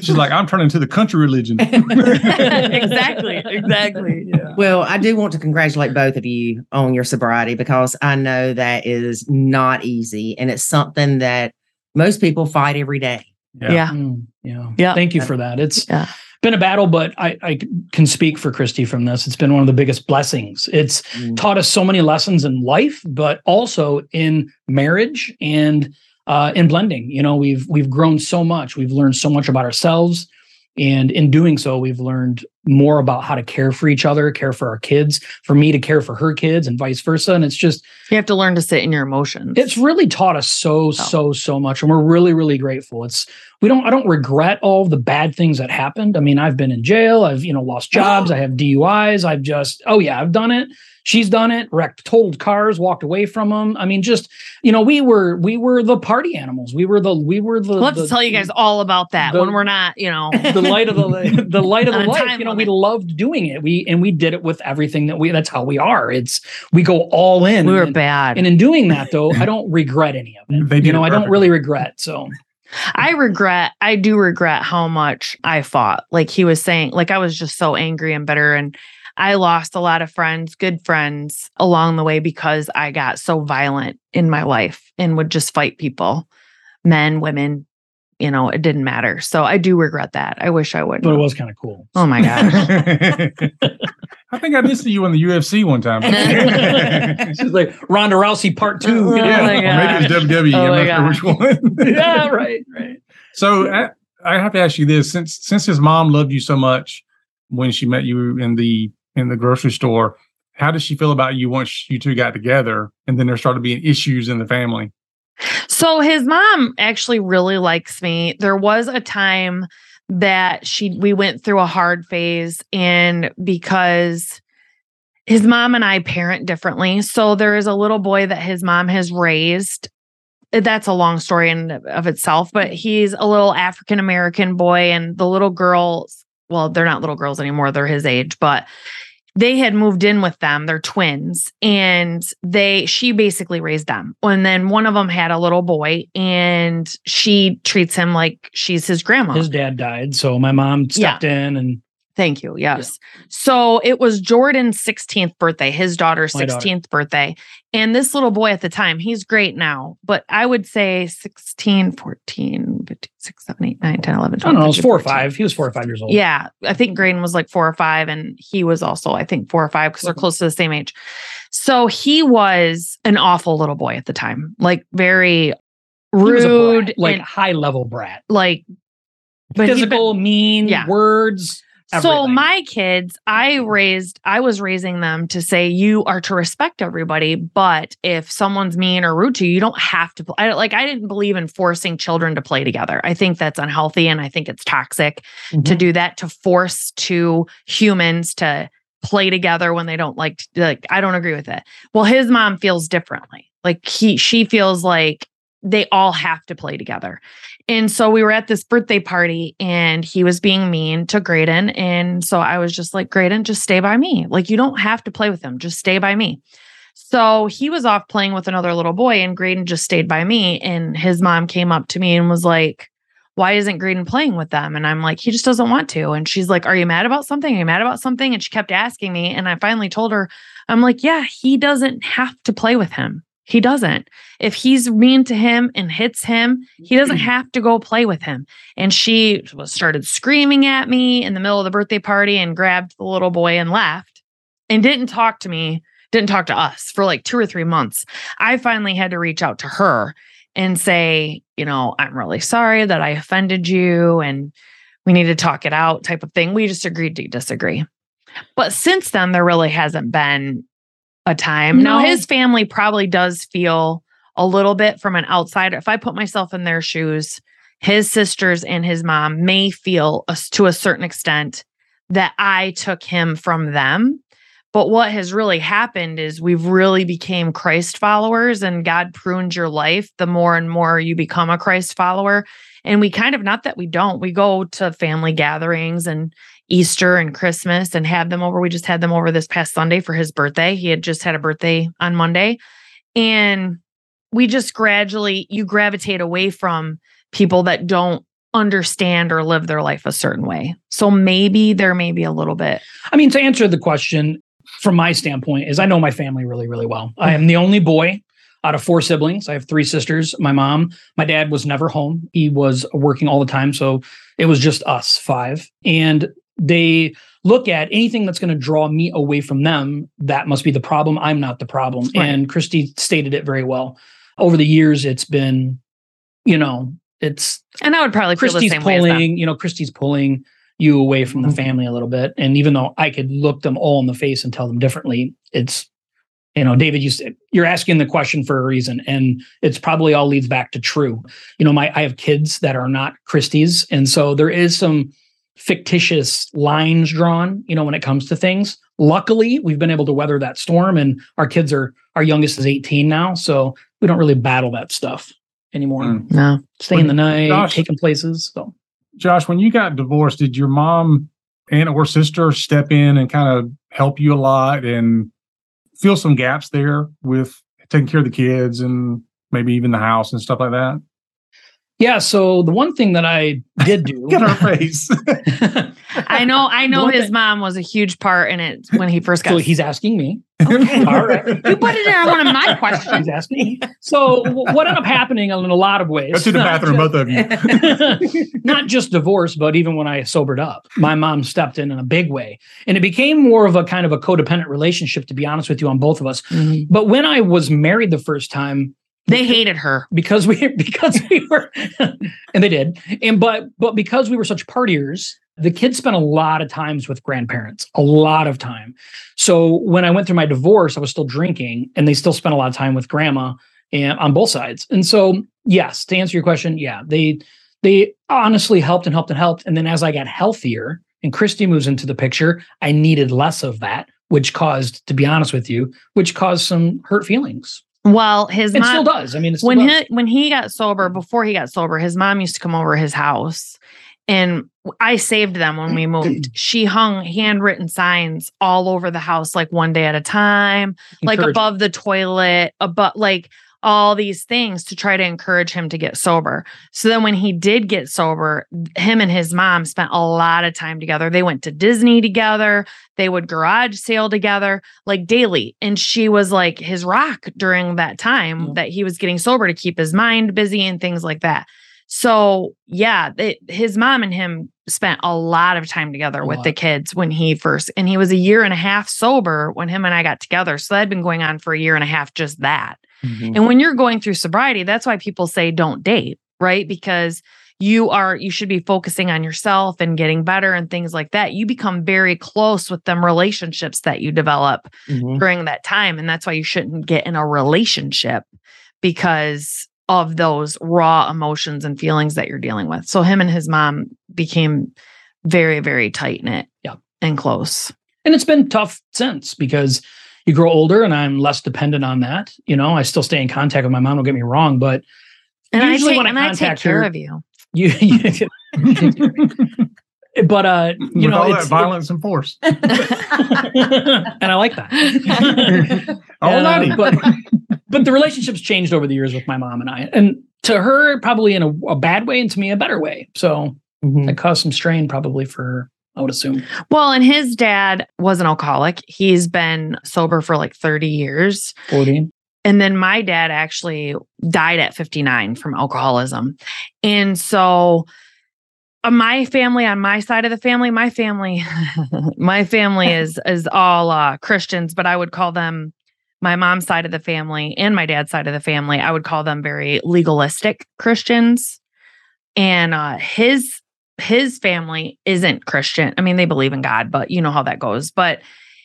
She's like, I'm turning to the country religion. exactly. Exactly. Yeah. Well, I do want to congratulate both of you on your sobriety because I know that is not easy and it's something that most people fight every day. Yeah. Yeah. Mm, yeah. Yeah. Thank you for that. It's Yeah. been a battle, but I, I can speak for Kristy from this. It's been one of the biggest blessings. It's Mm. taught us so many lessons in life, but also in marriage and uh, in blending. You know, we've we've grown so much. We've learned so much about ourselves, and in doing so, we've learned more about how to care for each other, care for our kids. For me to care for her kids, and vice versa. And it's just You have to learn to sit in your emotions. it's really taught us so oh. so so much and we're really really grateful it's we don't i don't regret all the bad things that happened i mean i've been in jail i've you know lost oh. jobs i have duis i've just oh yeah i've done it she's done it wrecked totaled cars walked away from them i mean just you know we were we were the party animals we were the we were the We'll the, tell you guys all about that the- when we're not, you know. the light of the the light of the On a life. time You know, we loved doing it. We and we did it with everything that we. That's how we are. It's we go all in. we were and, bad. and in doing that, though, I don't regret any of it. They you know, it I don't really regret. So I regret, I do regret how much I fought. Like he was saying, like I was just so angry and bitter. And I lost a lot of friends, good friends along the way because I got so violent in my life and would just fight people, men, women, you know, it didn't matter. So I do regret that. I wish I wouldn't. but it was kind of cool. Oh my gosh. I think I did see you in the UFC one time. She's like Ronda Rousey part two. Oh yeah, or maybe it's WWE. Oh my I'm not sure which one. yeah, right, right. So I, I have to ask you this: since since his mom loved you so much when she met you in the in the grocery store, how did she feel about you once you two got together, and then there started being issues in the family? So his mom actually really likes me. There was a time that she we went through a hard phase and because his mom and I parent differently. So there is a little boy that his mom has raised. That's a long story in of itself, but he's a little African American boy and the little girls, well, they're not little girls anymore, they're his age, but they had moved in with them. They're twins. And they she basically raised them. And then one of them had a little boy and she treats him like she's his grandma. His dad died, so my mom stepped in and Thank you. Yes. So it was Jordan's 16th birthday, his daughter's My daughter. 16th birthday. And this little boy at the time, he's great now, but I would say 16, 14, 15, 16, 17, 8, 9, 10, 11, I 12. don't know, it was 13, four or five. He was four or five years old. Yeah. I think Graydon was like four or five, and he was also, I think, four or five because they're mm-hmm. close to the same age. So he was an awful little boy at the time, like very brat, rude, like and high level brat, like he'd been- physical, mean, Yeah. words. So my kids, I raised, I was raising them to say you are to respect everybody, but if someone's mean or rude to you, you don't have to. I like. I didn't believe in forcing children to play together. I think that's unhealthy, and I think it's toxic to Mhm. do that to force two humans to play together when they don't like. Like I don't agree with it. Well, his mom feels differently. Like he, she feels like they all have to play together. And so we were at this birthday party and he was being mean to Graydon. And so I was just like, Graydon, just stay by me. Like, you don't have to play with him, just stay by me. So he was off playing with another little boy and Graydon just stayed by me. And his mom came up to me and was like, why isn't Graydon playing with them? And I'm like, he just doesn't want to. And she's like, Are you mad about something? Are you mad about something? And she kept asking me. And I finally told her, I'm like, Yeah, he doesn't have to play with him. He doesn't. If he's mean to him and hits him, he doesn't have to go play with him. And she was started screaming at me in the middle of the birthday party and grabbed the little boy and left and didn't talk to me, didn't talk to us for like two or three months. I finally had to reach out to her and say, you know, I'm really sorry that I offended you and we need to talk it out type of thing. We just agreed to disagree. But since then, there really hasn't been a time. Now, No. his family probably does feel a little bit from an outsider. If I put myself in their shoes, his sisters and his mom may feel a, to a certain extent that I took him from them. But what has really happened is we've really became Christ followers and God pruned your life the more and more you become a Christ follower. And we kind of, not that we don't, we go to family gatherings and Easter and Christmas and have them over. We just had them over this past Sunday for his birthday. He had just had a birthday on Monday. And we just gradually, you gravitate away from people that don't understand or live their life a certain way. So maybe there may be a little bit. I mean, to answer the question from my standpoint, is I know my family really, really well. I am the only boy out of four siblings. I have three sisters. My mom, my dad was never home. He was working all the time. So it was just us five. And they look at anything that's going to draw me away from them. That must be the problem. I'm not the problem. Right. And Kristy stated it very well. Over the years, it's been, you know, it's And I would probably feel the Kristy's same way as them. pulling, you know, Kristy's pulling you away from the Mhm. family a little bit. And even though I could look them all in the face and tell them differently, it's, you know, David, you said you're asking the question for a reason, and it's probably all leads back to true. You know, my I have kids that are not Kristy's, and so there is some fictitious lines drawn. You know, when it comes to things. Luckily, we've been able to weather that storm, and our kids are our youngest is 18 now, so we don't really battle that stuff anymore. Mm. No. Staying the night, Josh- taking places. So. Josh, when you got divorced, did your mom, and or sister step in and kind of help you a lot and fill some gaps there with taking care of the kids and maybe even the house and stuff like that? Yeah. So the one thing that I did do, Get her face. I know, I know one his thing- mom was a huge part in it when he first got so he's asking me. Okay. All right. You put it in one of my questions. He's asking me. So what ended up happening in a lot of ways? Go to the bathroom, just- both of you. not just divorce, but even when I sobered up, my mom stepped in in a big way. And it became more of a kind of a codependent relationship, to be honest with you, on both of us. Mm-hmm. But when I was married the first time, They hated her. because we because we were and they did. And but but because we were such partiers the kids spent a lot of times with grandparents a lot of time. So when i went through my divorce i was still drinking and they still spent a lot of time with grandma and on both sides. And so yes to answer your question yeah they they honestly helped and helped and helped. And then as i got healthier and christy moves into the picture i needed less of that which caused to be honest with you which caused some hurt feelings Well, his it mom still does. I mean it's when he when he got sober, before he got sober, his mom used to come over his house, and I saved them when we moved. she hung handwritten signs all over the house, like one day at a time, like above the toilet, above like all these things to try to encourage him to get sober. So then when he did get sober, him and his mom spent a lot of time together. They went to Disney together, they would garage sale together like daily. And she was like his rock during that time Yeah. that he was getting sober to keep his mind busy and things like that. So yeah, it, his mom and him spent a lot of time together A with the kids when he first, and he was a year and a half sober when him and I got together. So that had been going on for a year and a half, just that. Mhm. And when you're going through sobriety, that's why people say don't date, right? Because you are you should be focusing on yourself and getting better and things like that. You become very close with them relationships that you develop Mhm. during that time and that's why you shouldn't get in a relationship because of those raw emotions and feelings that you're dealing with. So him and his mom became very very tight knit Yeah. and close. And it's been tough since because you grow older and I'm less dependent on that. You know, I still stay in contact with my mom, don't get me wrong, but And Usually I take, when I and I take contact care her- of you. you, you but uh you With know all that it's violence and force. and I like that. All Uh, but but the relationship's changed over the years with my mom and I, and to her probably in a, a bad way, and to me a better way. So Mhm. it caused some strain probably for her. I would assume. Well, and his dad was an alcoholic. He's been sober for like 30 years. Forty. And then my dad actually died at 59 from alcoholism. And so uh, my family on my side of the family, my family, my family is is all uh, Christians, but I would call them my mom's side of the family and my dad's side of the family. I would call them very legalistic Christians. And uh, his his family isn't Christian. I mean, they believe in God, but you know how that goes. But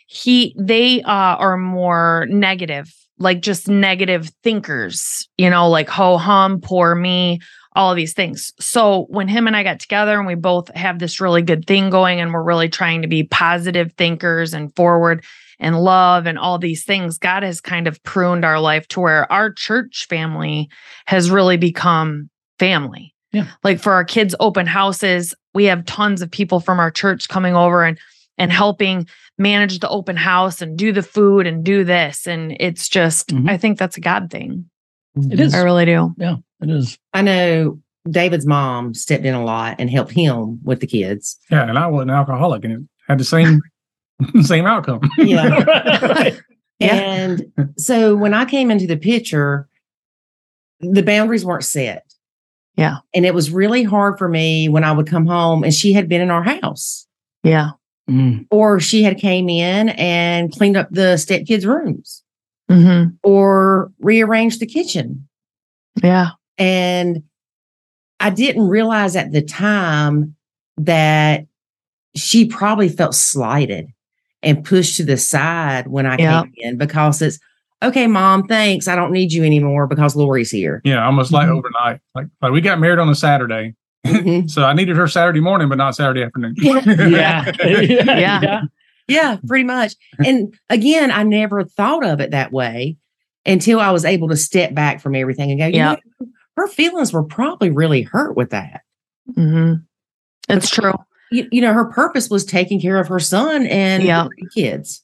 he they uh, are more negative like just negative thinkers you know like ho hum poor me all these things so when him and i got together and we both have this really good thing going and we're really trying to be positive thinkers and forward and love and all these things god has kind of pruned our life to where our church family has really become family Yeah. like for our kids open houses we have tons of people from our church coming over and and helping manage the open house and do the food and do this and it's just Mhm. i think that's a god thing It is. i really do Yeah, it is. I know David's mom stepped in a lot and helped him with the kids. Yeah, and I was an alcoholic, and it had the same same outcome. Yeah. Right. Yeah. And so when I came into the picture, the boundaries weren't set. Yeah. And it was really hard for me when I would come home and she had been in our house yeah Mm. or she had came in and cleaned up the stepkids' rooms hmm or rearranged the kitchen. yeah And I didn't realize at the time that she probably felt slighted and pushed to the side when I Yeah. came in because it's okay, mom, thanks. I don't need you anymore because Lori's here. Yeah, almost like Mhm. overnight. Like, like we got married on a Saturday, Mhm. so I needed her Saturday morning, but not Saturday afternoon. Yeah. Yeah. yeah. Yeah. Yeah. yeah, pretty much. And again, I never thought of it that way until I was able to step back from everything and go, you Yeah. know, her feelings were probably really hurt with that. hmm it's true You, you know, her purpose was taking care of her son and Yeah. the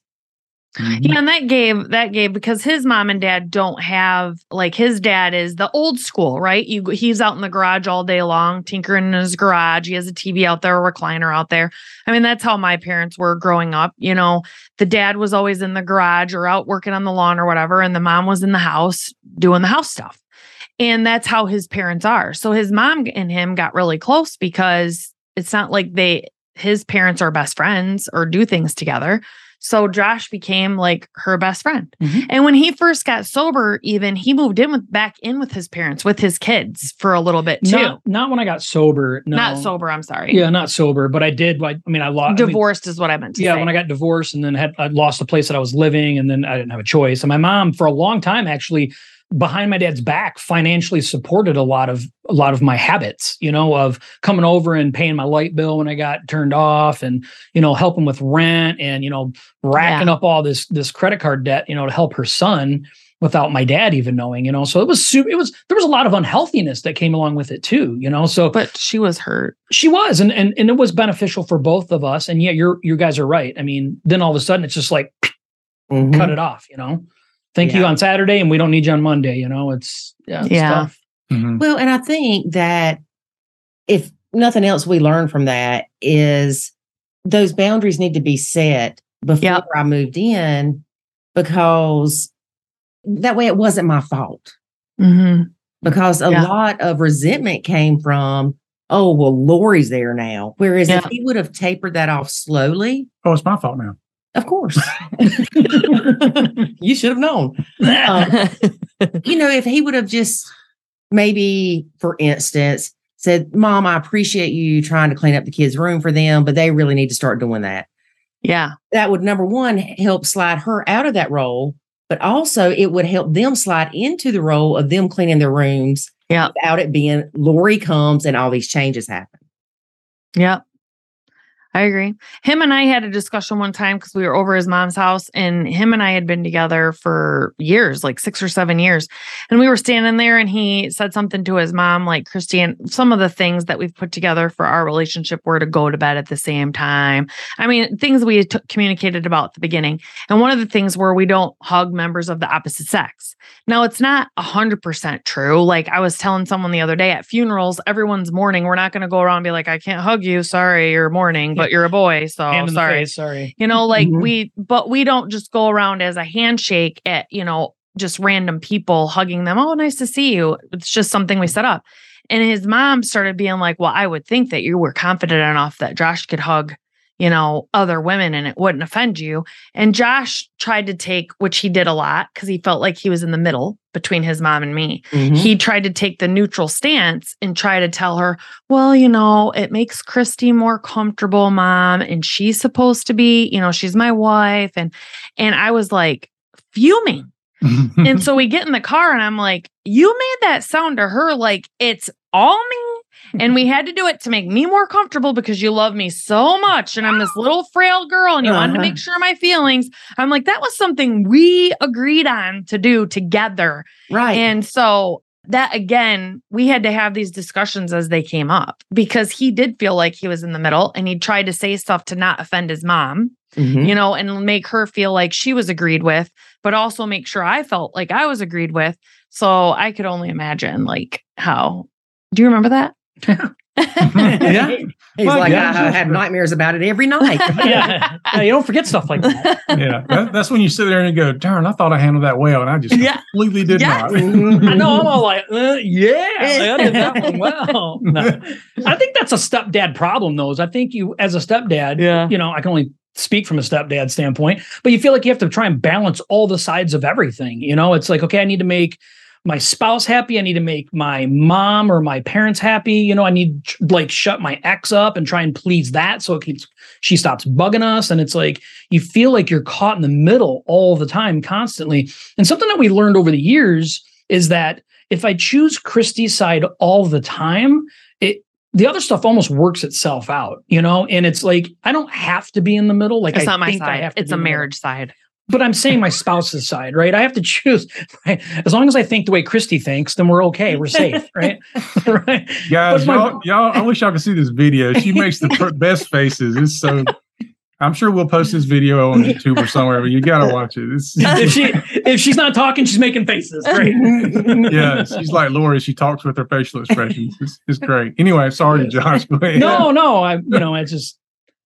kids. yeah and that gave that gave because his mom and dad don't have like his dad is the old school right? You he's out in the garage all day long tinkering in his garage. He has a tv out there a recliner out there. I mean that's how my parents were growing up you know? The dad was always in the garage or out working on the lawn or whatever and the mom was in the house doing the house stuff. And that's how his parents are. So his mom and him got really close because it's not like they his parents are best friends or do things together so Josh became like her best friend. Mhm. And when he first got sober, even he moved in with back in with his parents, with his kids for a little bit too. Not, not when I got sober. No. Not sober, I'm sorry. Yeah, not sober, but I did. Like, I mean, I lost. I mean, Divorced is what I meant to yeah, say. when I got divorced and then had I lost the place that I was living, and then I didn't have a choice. And my mom, for a long time, actually behind my dad's back, financially supported a lot of a lot of my habits. You know, of coming over and paying my light bill when I got turned off, and you know, helping with rent, and you know, racking up all this this credit card debt. You know, to help her son without my dad even knowing. You know, so it was super it was there was a lot of unhealthiness that came along with it too. You know, so but she was hurt. she was, and and and it was beneficial for both of us. And yeah, you're you guys are right. I mean, then all of a sudden it's just like Mhm. cut it off. You know, thank you on Saturday, and we don't need you on Monday. You know, it's yeah, it's Yeah. tough. Mhm. Well, and I think that if nothing else we learn from that is those boundaries need to be set before Yep. I moved in because that way it wasn't my fault. Mm-hmm. because a Yeah. lot of resentment came from, oh, well, Lori's there now. Whereas if he would have tapered that off slowly, Oh, it's my fault now. Of course, you should have known. Um, you know, if he would have just maybe, for instance, said, Mom, I appreciate you trying to clean up the kids' room for them, but they really need to start doing that. yeah. That would, number one, help slide her out of that role, but also it would help them slide into the role of them cleaning their rooms Yeah. without it being Lori comes and all these changes happen. Yeah. I agree. Him and I had a discussion one time because we were over his mom's house, and him and I had been together for years, like six or seven years. And we were standing there, and he said something to his mom, like Christian, some of the things that we've put together for our relationship were to go to bed at the same time. I mean, things we t- communicated about at the beginning. And one of the things where we don't hug members of the opposite sex. Now, it's not 100% true. Like I was telling someone the other day at funerals, everyone's mourning. We're not going to go around and be like, I can't hug you. Sorry, you're mourning, but you're a boy. So Hand in the sorry. face, sorry. You know, like Mhm. we, but we don't just go around as a handshake at, you know, just random people hugging them. Oh, nice to see you. It's just something we set up. And his mom started being like, Well, I would think that you were confident enough that Josh could hug, you know, other women and it wouldn't offend you. And Josh tried to take, which he did a lot because he felt like he was in the middle between his mom and me mm-hmm. he tried to take the neutral stance and try to tell her, well, you know, it makes Kristy more comfortable, mom, and she's supposed to be, you know, she's my wife. And and I was like fuming. And so we get in the car and I'm like, you made that sound to her like it's all me. And we had to do it to make me more comfortable because you love me so much. And I'm this little frail girl and you wanted to Uh-huh. make sure my feelings. I'm like, that was something we agreed on to do together. right. And so that again, we had to have these discussions as they came up because he did feel like he was in the middle and he tried to say stuff to not offend his mom, Mhm. you know, and make her feel like she was agreed with, but also make sure I felt like I was agreed with. So I could only imagine like how do you remember that? Yeah. He's Well, like, yeah, I, sure, have sure. nightmares about it every night. yeah. yeah, you don't forget stuff like that. yeah, that, that's when you sit there and you go, "Darn, I thought I handled that well, and I just Yeah. completely did Yes. not." I know. I'm all like, uh, yeah, I did that one well. No. I think that's a stepdad problem, though. Is I think you, as a stepdad, Yeah. you know, I can only speak from a stepdad standpoint, but you feel like you have to try and balance all the sides of everything. You know, it's like, okay, I need to make my spouse happy. I need to make my mom or my parents happy. You know, I need like shut my ex up and try and please that so it keeps she stops bugging us. And it's like you feel like you're caught in the middle all the time, constantly. And something that we learned over the years is that if I choose Kristy's side all the time, it the other stuff almost works itself out, you know. And it's like I don't have to be in the middle. Like It's I not my side. It's a in the middle. marriage side. But I'm saying my spouse's side, right? I have to choose. Right? As long as I think the way Kristy thinks, then we're okay. We're safe, right? right? Guys, my- y'all, y'all, I wish y'all could see this video. She makes the pr- best faces. It's so. I'm sure we'll post this video on YouTube or somewhere, but you gotta watch it. It's, if she if she's not talking, she's making faces. Right? yeah, she's like Lori. She talks with her facial expressions. It's, it's great. Anyway, sorry, Josh. Go ahead. No, no, I you know, it's just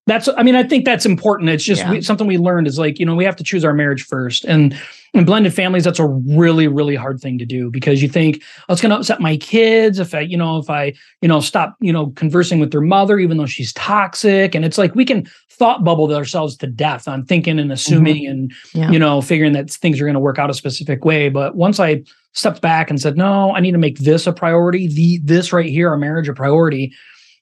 that's I mean, I think that's important. It's just Yeah. we, something we learned is like, you know, we have to choose our marriage first. And in blended families, that's a really, really hard thing to do because you think, oh, it's gonna upset my kids if I, you know, if I, you know, stop, you know, conversing with their mother, even though she's toxic. And it's like we can thought bubble ourselves to death on thinking and mm-hmm. assuming and Yeah. you know, figuring that things are going to work out a specific way. But once I stepped back and said, no, I need to make this a priority, the this right here, our marriage a priority,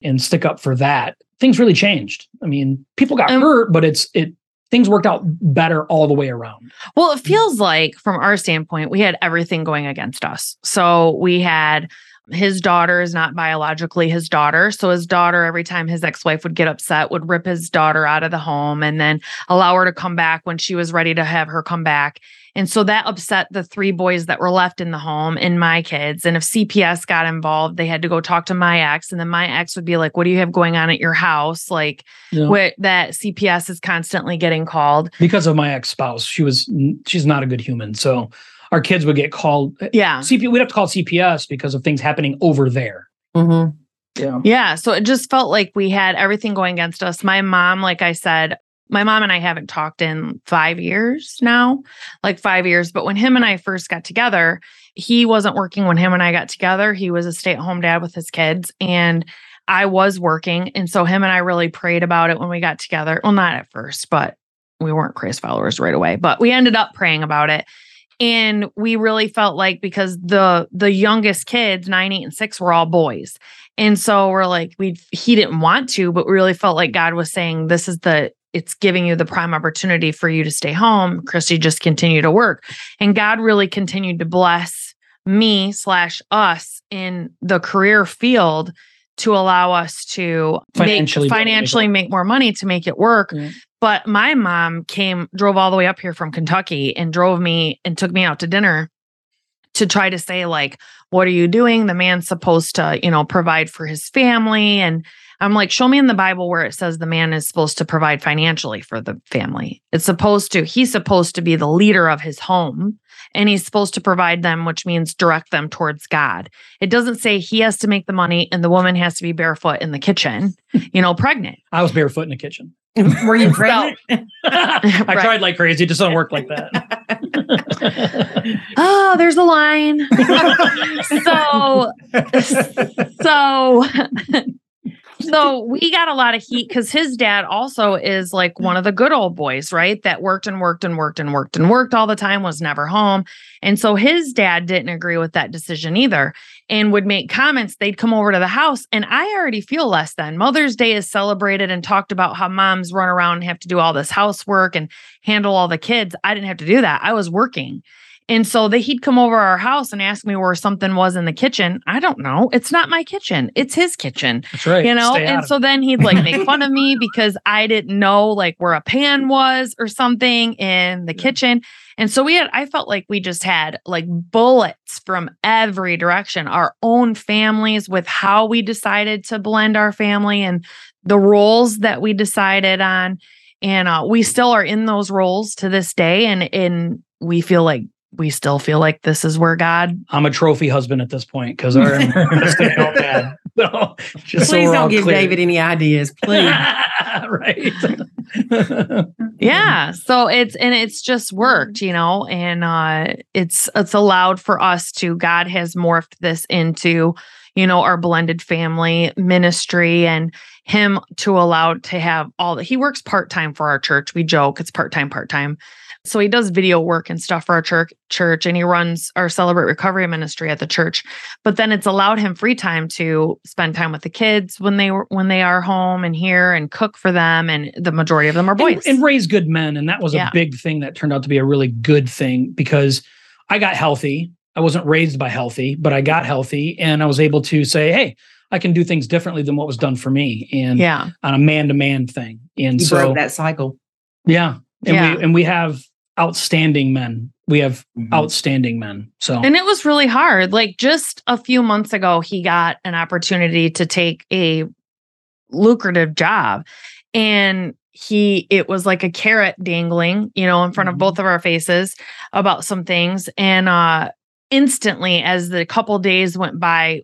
and stick up for that, things really changed. I mean, people got Um, hurt, but it's it things worked out better all the way around. Well, it feels like from our standpoint, we had everything going against us. So we had his daughter is not biologically his daughter. So his daughter, every time his ex wife would get upset, would rip his daughter out of the home and then allow her to come back when she was ready to have her come back. And so that upset the three boys that were left in the home and my kids. And if CPS got involved, they had to go talk to my ex. And then my ex would be like, What do you have going on at your house? Like, You know, what that CPS is constantly getting called. because of my ex spouse, she was she's not a good human. So our kids would get called. Yeah. CP, we'd have to call CPS because of things happening over there. Mhm. Yeah. Yeah. So it just felt like we had everything going against us. My mom, like I said, my mom and I haven't talked in five years now, like five years. But when him and I first got together, he wasn't working when him and I got together. He was a stay at home dad with his kids. And I was working. And so him and I really prayed about it when we got together. Well, not at first, but we weren't Christ followers right away, but we ended up praying about it. And we really felt like because the the youngest kids, nine, eight, and six, were all boys. And so we're like, we he didn't want to, but we really felt like God was saying, This is the it's giving you the prime opportunity for you to stay home. Kristy just continue to work. And God really continued to bless me slash us in the career field to allow us to Financially make, financially make more money to make it work. Yeah. But my mom came, drove all the way up here from Kentucky and drove me and took me out to dinner to try to say, like, what are you doing? The man's supposed to, you know, provide for his family. And I'm like, show me in the Bible where it says the man is supposed to provide financially for the family. It's supposed to, he's supposed to be the leader of his home and he's supposed to provide them, which means direct them towards God. It doesn't say he has to make the money and the woman has to be barefoot in the kitchen, you know, pregnant. I was barefoot in the kitchen. Were you pregnant? I Right. tried like crazy. It just doesn't work like that. Oh, there's a line. so, so, so we got a lot of heat because his dad also is like one of the good old boys, right? That worked and worked and worked and worked and worked all the time, was never home. And so his dad didn't agree with that decision either and would make comments. They'd come over to the house, and I already feel less than. Mother's Day is celebrated and talked about how moms run around and have to do all this housework and handle all the kids. I didn't have to do that. I was working. And so they, he'd come over our house and ask me where something was in the kitchen. I don't know. It's not my kitchen. It's his kitchen That's right. you know Stay and so then he'd like make fun of me because i didn't know like where a pan was or something in the kitchen and so we had i felt like we just had like bullets from every direction our own families with how we decided to blend our family and the roles that we decided on and uh, we still are in those roles to this day and and we feel like we still feel like this is where god I'm a trophy husband at this point because our marriage is bad. So, just Please we're don't give clear. David any ideas, please. right. yeah so it's and it's just worked you know and uh it's it's allowed for us to god has morphed this into you know our blended family ministry and him to allow to have all that he works part-time for our church we joke it's part-time part-time so he does video work and stuff for our church church and he runs our celebrate recovery ministry at the church but then it's allowed him free time to spend time with the kids when they were when they are home and here and cook for them and the majority of them are boys and, and raise good men. And that was Yeah. a big thing that turned out to be a really good thing because I got healthy. I wasn't raised by healthy, but I got healthy and I was able to say, hey, I can do things differently than what was done for me and yeah on a man to man thing. And You so, broke that cycle. yeah. And Yeah. we and we have outstanding men. We have Mhm. outstanding men. So And it was really hard. Like just a few months ago, he got an opportunity to take a lucrative job. And he, it was like a carrot dangling, you know, in front of Mhm. both of our faces about some things. And uh instantly, as the couple days went by,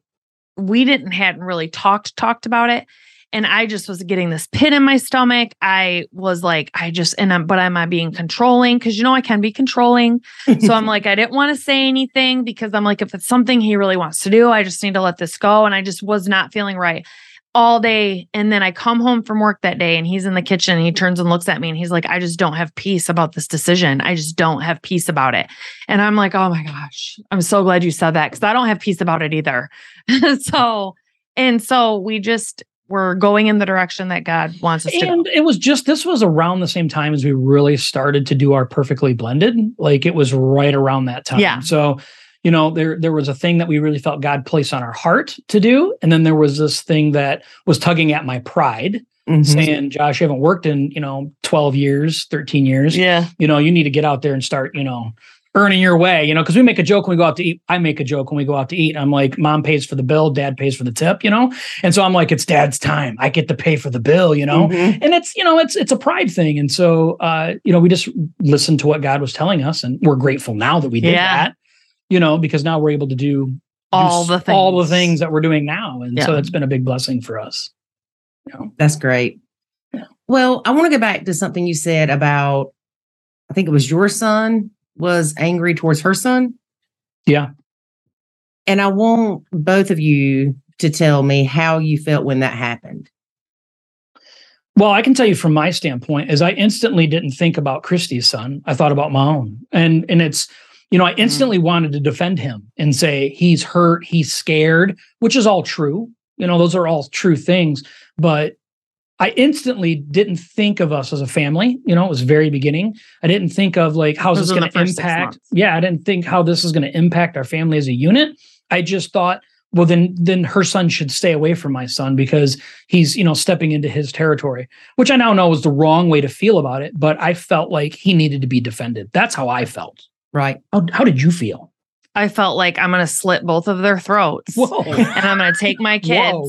we didn't hadn't really talked talked about it. And I just was getting this pit in my stomach. I was like, I just, and I'm, but am I being controlling? Because you know, I can be controlling. So I'm like, I didn't want to say anything because I'm like, if it's something he really wants to do, I just need to let this go. And I just was not feeling right all day. And then I come home from work that day and he's in the kitchen and he turns and looks at me and he's like, I just don't have peace about this decision. I just don't have peace about it. And I'm like, oh my gosh, I'm so glad you said that because I don't have peace about it either. so, and so we just, we're going in the direction that God wants us to go. and it was just this was around the same time as we really started to do our perfectly blended like it was right around that time Yeah. so you know there there was a thing that we really felt god place on our heart to do and then there was this thing that was tugging at my pride Mhm. saying josh you haven't worked in you know 12 years 13 years Yeah. you know you need to get out there and start you know earning your way you know because we make a joke when we go out to eat i make a joke when we go out to eat i'm like mom pays for the bill dad pays for the tip you know and so i'm like it's dad's time i get to pay for the bill you know Mhm. and it's you know it's it's a pride thing and so uh you know we just listened to what god was telling us and we're grateful now that we did Yeah. that you know because now we're able to do, do All s- the things. all the things that we're doing now and so Yeah. it's been a big blessing for us you know That's great. Well, I want to go back to something you said about, I think it was your son was angry towards her son. Yeah. And I want both of you to tell me how you felt when that happened. Well, I can tell you from my standpoint is I instantly didn't think about Kristy's son. I thought about my own. And and it's you know, I instantly mm. wanted to defend him and say he's hurt, he's scared, which is all true. You know, those are all true things, but I instantly didn't think of us as a family. You know, it was very beginning. I didn't think of like how's this going to impact. Yeah, I didn't think how this is going to impact our family as a unit. I just thought well then then her son should stay away from my son because he's you know stepping into his territory which i now know was the wrong way to feel about it but i felt like he needed to be defended that's how i felt right how, how did you feel i felt like i'm going to slit both of their throats Whoa. and i'm going to take my kids Whoa.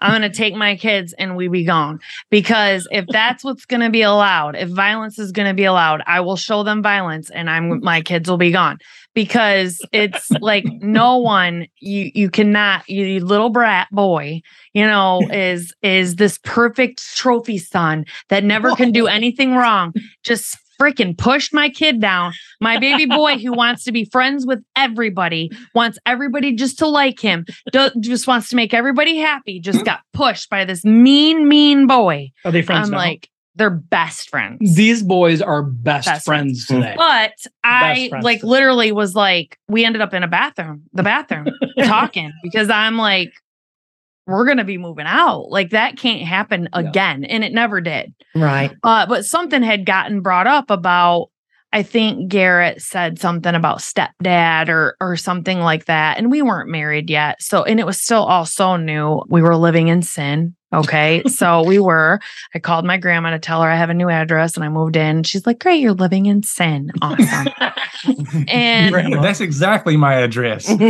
I'm going to take my kids and we be gone. Because if that's what's going to be allowed, if violence is going to be allowed, I will show them violence and I'm my kids will be gone. Because it's like no one you you cannot you little brat boy, you know, is is this perfect trophy son that never can do anything wrong. Just freaking pushed my kid down. My baby boy, who wants to be friends with everybody, wants everybody just to like him, do, just wants to make everybody happy, just got pushed by this mean, mean boy. Are they friends? I'm now? like, they're best friends. These boys are best, best friends, friends hmm. today. But I like today. literally was like, we ended up in a bathroom, the bathroom, talking because I'm like, we're going to be moving out. Like that can't happen again. Yeah. And it never did. Right. Uh, but something had gotten brought up about, I think Garrett said something about stepdad or or something like that. And we weren't married yet. So and it was still all so new. We were living in sin. Okay. so we were. I called my grandma to tell her I have a new address and I moved in. She's like, Great, you're living in sin. Awesome. and that's exactly my address.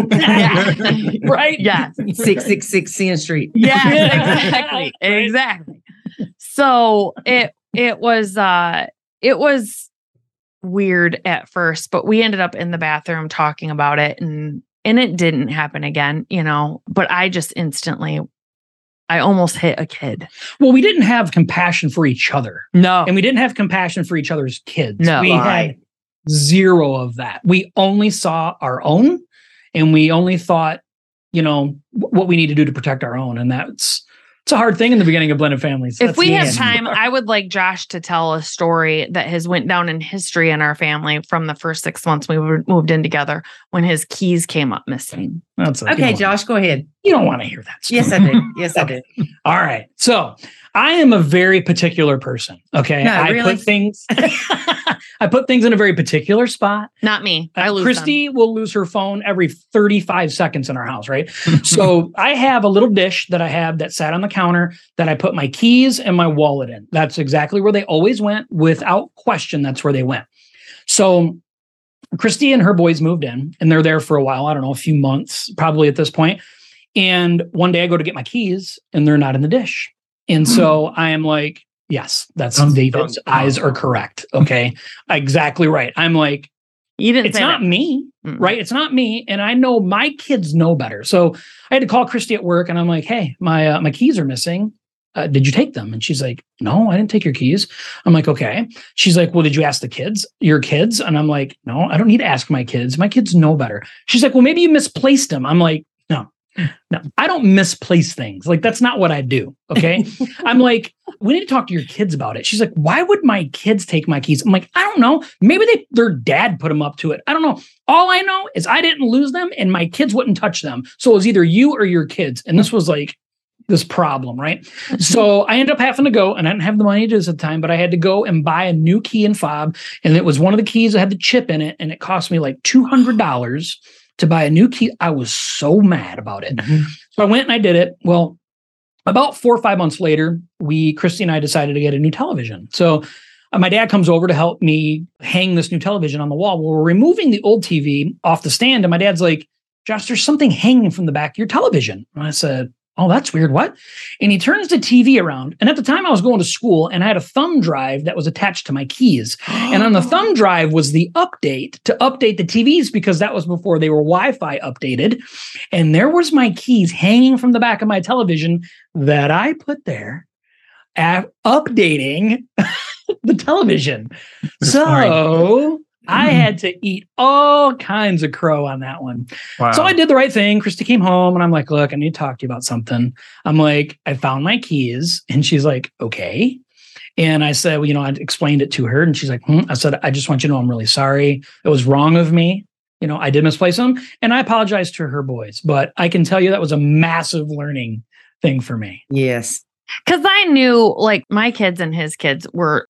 right? Yeah. 666 Sin Street. Yeah, exactly. exactly. So it it was uh it was weird at first, but we ended up in the bathroom talking about it and and it didn't happen again, you know, but I just instantly I almost hit a kid. Well, we didn't have compassion for each other. No. And we didn't have compassion for each other's kids. No. We had zero of that. We only saw our own and we only thought, you know, what we need to do to protect our own. And that's it's a hard thing in the beginning of blended families. If we have time, I would like Josh to tell a story that has went down in history in our family from the first six months we were moved in together when his keys came up missing. That's okay, Josh. Go ahead. You don't want to hear that. Story. Yes, I did. Yes, I did. All right. So I am a very particular person. Okay, no, I really? put things. I put things in a very particular spot. Not me. I lose Kristy them. will lose her phone every 35 seconds in our house, right? so I have a little dish that I have that sat on the counter that I put my keys and my wallet in. That's exactly where they always went. Without question, that's where they went. So Kristy and her boys moved in and they're there for a while. I don't know, a few months probably at this point. And one day I go to get my keys and they're not in the dish. And so I am like, Yes, that's dun, David's dun, eyes are correct. Okay. exactly right. I'm like, you didn't it's not that. me, mm right? It's not me. And I know my kids know better. So I had to call Kristy at work and I'm like, hey, my uh, my keys are missing. Uh, did you take them? And she's like, no, I didn't take your keys. I'm like, okay. She's like, well, did you ask the kids, your kids? And I'm like, no, I don't need to ask my kids. My kids know better. She's like, well, maybe you misplaced them. I'm like, no, no, I don't misplace things. Like that's not what I do. Okay. I'm like, we need to talk to your kids about it. She's like, why would my kids take my keys? I'm like, I don't know. Maybe they their dad put them up to it. I don't know. All I know is I didn't lose them and my kids wouldn't touch them. So it was either you or your kids. And this was like this problem, right? Mm-hmm. so I ended up having to go, and I didn't have the money to do this at the time, but I had to go and buy a new key and fob. And it was one of the keys that had the chip in it, and it cost me like $200 to buy a new key. I was so mad about it. Mm-hmm. So I went and I did it. Well, about four or five months later, we, Kristy and I decided to get a new television. So uh, my dad comes over to help me hang this new television on the wall. Well, we're removing the old TV off the stand. And my dad's like, Josh, there's something hanging from the back of your television. And I said, Oh, that's weird. What? And he turns the TV around. And at the time, I was going to school and I had a thumb drive that was attached to my keys. and on the thumb drive was the update to update the TVs because that was before they were Wi Fi updated. And there was my keys hanging from the back of my television that I put there at updating the television. so I had to eat all kinds of crow on that one. Wow. So I did the right thing. Kristy came home and I'm like, look, I need to talk to you about something. I'm like, I found my keys. And she's like, okay. And I said, well, you know, I explained it to her and she's like, hmm. I said, I just want you to know I'm really sorry. It was wrong of me. You know, I did misplace them and I apologized to her boys, but I can tell you that was a massive learning thing for me. Yes. Cause I knew like my kids and his kids were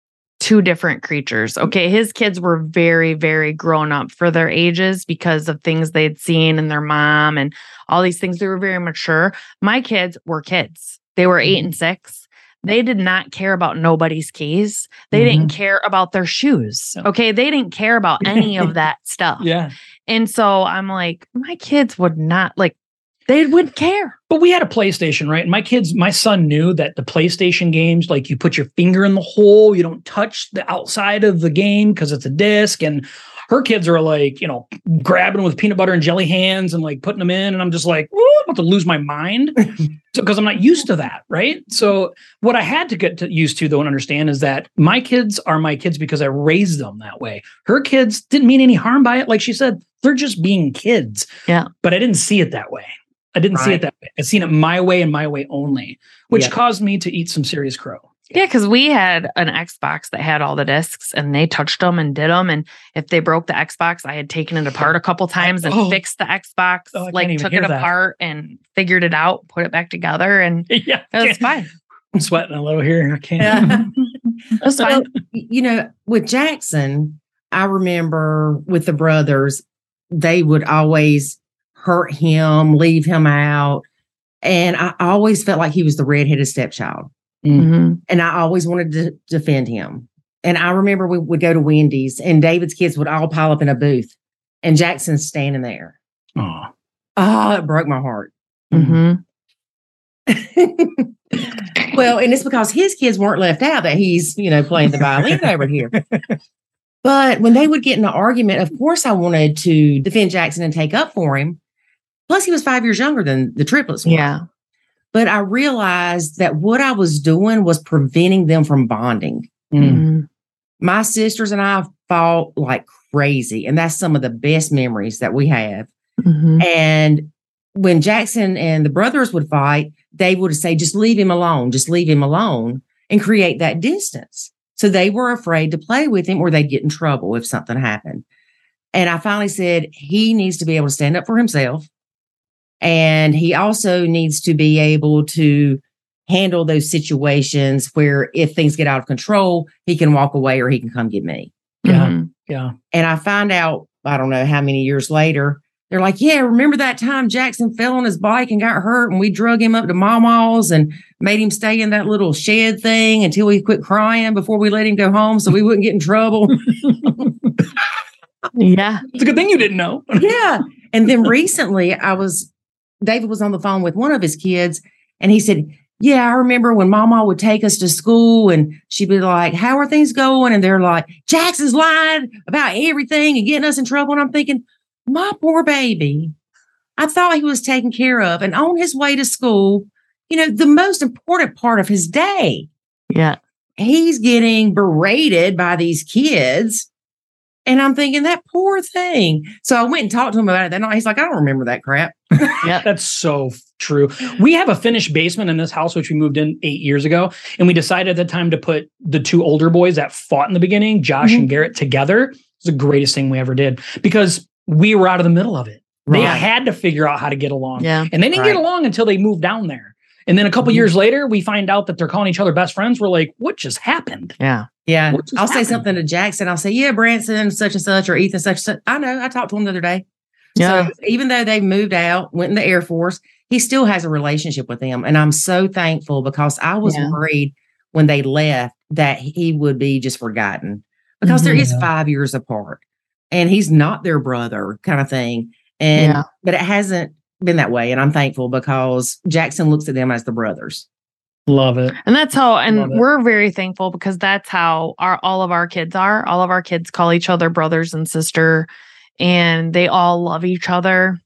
two different creatures. Mm. Okay. His kids were very, very grown up for their ages because of things they'd seen and their mom and all these things. They were very mature. My kids were kids. They were eight mm-hmm. and six. They did not care about nobody's keys. They didn't mm-hmm. care about their shoes. Okay. They didn't care about any of that stuff. Yeah. And so I'm like, my kids would not like, they wouldn't care. But we had a PlayStation, right? And my kids, my son knew that the PlayStation games, like you put your finger in the hole, you don't touch the outside of the game because it's a disc. And her kids are like, you know, grabbing with peanut butter and jelly hands and like putting them in. And I'm just like, I'm about to lose my mind. so because I'm not used to that, right? So what I had to get to, used to though and understand is that my kids are my kids because I raised them that way. Her kids didn't mean any harm by it. Like she said, they're just being kids. Yeah. But I didn't see it that way. I didn't see it that way. I seen it my way and my way only, which Yeah. caused me to eat some serious crow. Yeah, because we had an Xbox that had all the discs and they touched them and did them. And if they broke the Xbox, I had taken it apart a couple times and Oh. fixed the Xbox, Oh, like took it that. apart and figured it out, put it back together, and yeah. it was fine. I'm sweating a little here. I can't. Yeah. It fine. Well, you know, with Jackson, I remember with the brothers, they would always hurt him, leave him out. And I always felt like he was the redheaded stepchild. Mhm. And I always wanted to defend him. And I remember we would go to Wendy's and David's kids would all pile up in a booth and Jackson's standing there. Aw. Oh, it broke my heart. Mhm. well, and it's because his kids weren't left out that he's, you know, playing the violin over here. But when they would get in an argument, of course, I wanted to defend Jackson and take up for him. Plus, he was five years younger than the triplets. were. Yeah. But I realized that what I was doing was preventing them from bonding. Mm. Mhm. My sisters and I fought like crazy. And that's some of the best memories that we have. Mhm. And when Jackson and the brothers would fight, they would say, just leave him alone, just leave him alone and create that distance. So they were afraid to play with him or they'd get in trouble if something happened. And I finally said, he needs to be able to stand up for himself. And he also needs to be able to handle those situations where if things get out of control, he can walk away or he can come get me. Yeah. Mhm. Yeah. And I find out, I don't know how many years later, they're like, Yeah, remember that time Jackson fell on his bike and got hurt and we drug him up to Mama's and made him stay in that little shed thing until he quit crying before we let him go home so we wouldn't get in trouble. Yeah. It's a good thing you didn't know. yeah. And then recently I was, David was on the phone with one of his kids and he said, yeah, I remember when mama would take us to school and she'd be like, how are things going? And they're like, Jackson's lying about everything and getting us in trouble. And I'm thinking, my poor baby, I thought he was taken care of and on his way to school, you know, the most important part of his day, Yeah. he's getting berated by these kids. And I'm thinking that poor thing. So I went and talked to him about it that night. He's like, I don't remember that crap. Yeah. That's so true. We have a finished basement in this house, which we moved in eight years ago. And we decided at the time to put the two older boys that fought in the beginning, Josh and Garrett, together. It's the greatest thing we ever did because we were out of the middle of it. They had to figure out how to get along. Yeah. And they didn't Right. get along until they moved down there. And then a couple Mhm. years later, we find out that they're calling each other best friends. We're like, what just happened? Yeah. Yeah. I'll say something to Jackson. I'll say, yeah, Branson, such and such, or Ethan, such and such. I know. I talked to him the other day. Yeah. So even though they moved out, went in the Air Force, he still has a relationship with them. And I'm so thankful because I was Yeah. worried when they left that he would be just forgotten because there Mhm. is five years apart and he's not their brother kind of thing. And, Yeah. but it hasn't been that way. And I'm thankful because Jackson looks at them as the brothers. Love it. And that's how, and we're very thankful because that's how our all of our kids are. All of our kids call each other brothers and sister, and they all love each other.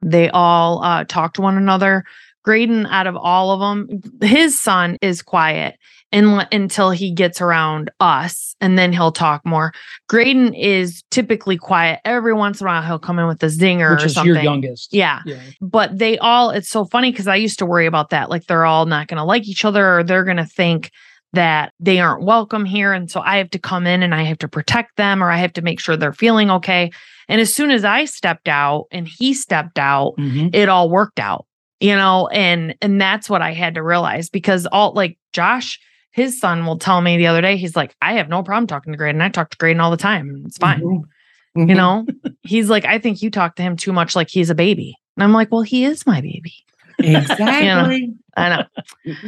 They all uh, talk to one another. Graydon, out of all of them, his son is quiet and, until he gets around us, and then he'll talk more. Graydon is typically quiet. Every once in a while, he'll come in with a zinger Which or is something. your youngest. Yeah. Yeah. But they all, it's so funny because I used to worry about that. Like they're all not going to like each other or they're going to think that they aren't welcome here. And so I have to come in and I have to protect them or I have to make sure they're feeling okay. And as soon as I stepped out and he stepped out, Mhm. it all worked out, you know, and, and that's what I had to realize because all like Josh, his son will tell me the other day, he's like, I have no problem talking to Graydon. I talk to Graydon all the time. It's fine. Mhm. You Mhm. know, he's like, I think you talk to him too much like he's a baby. And I'm like, well, he is my baby. exactly. I know.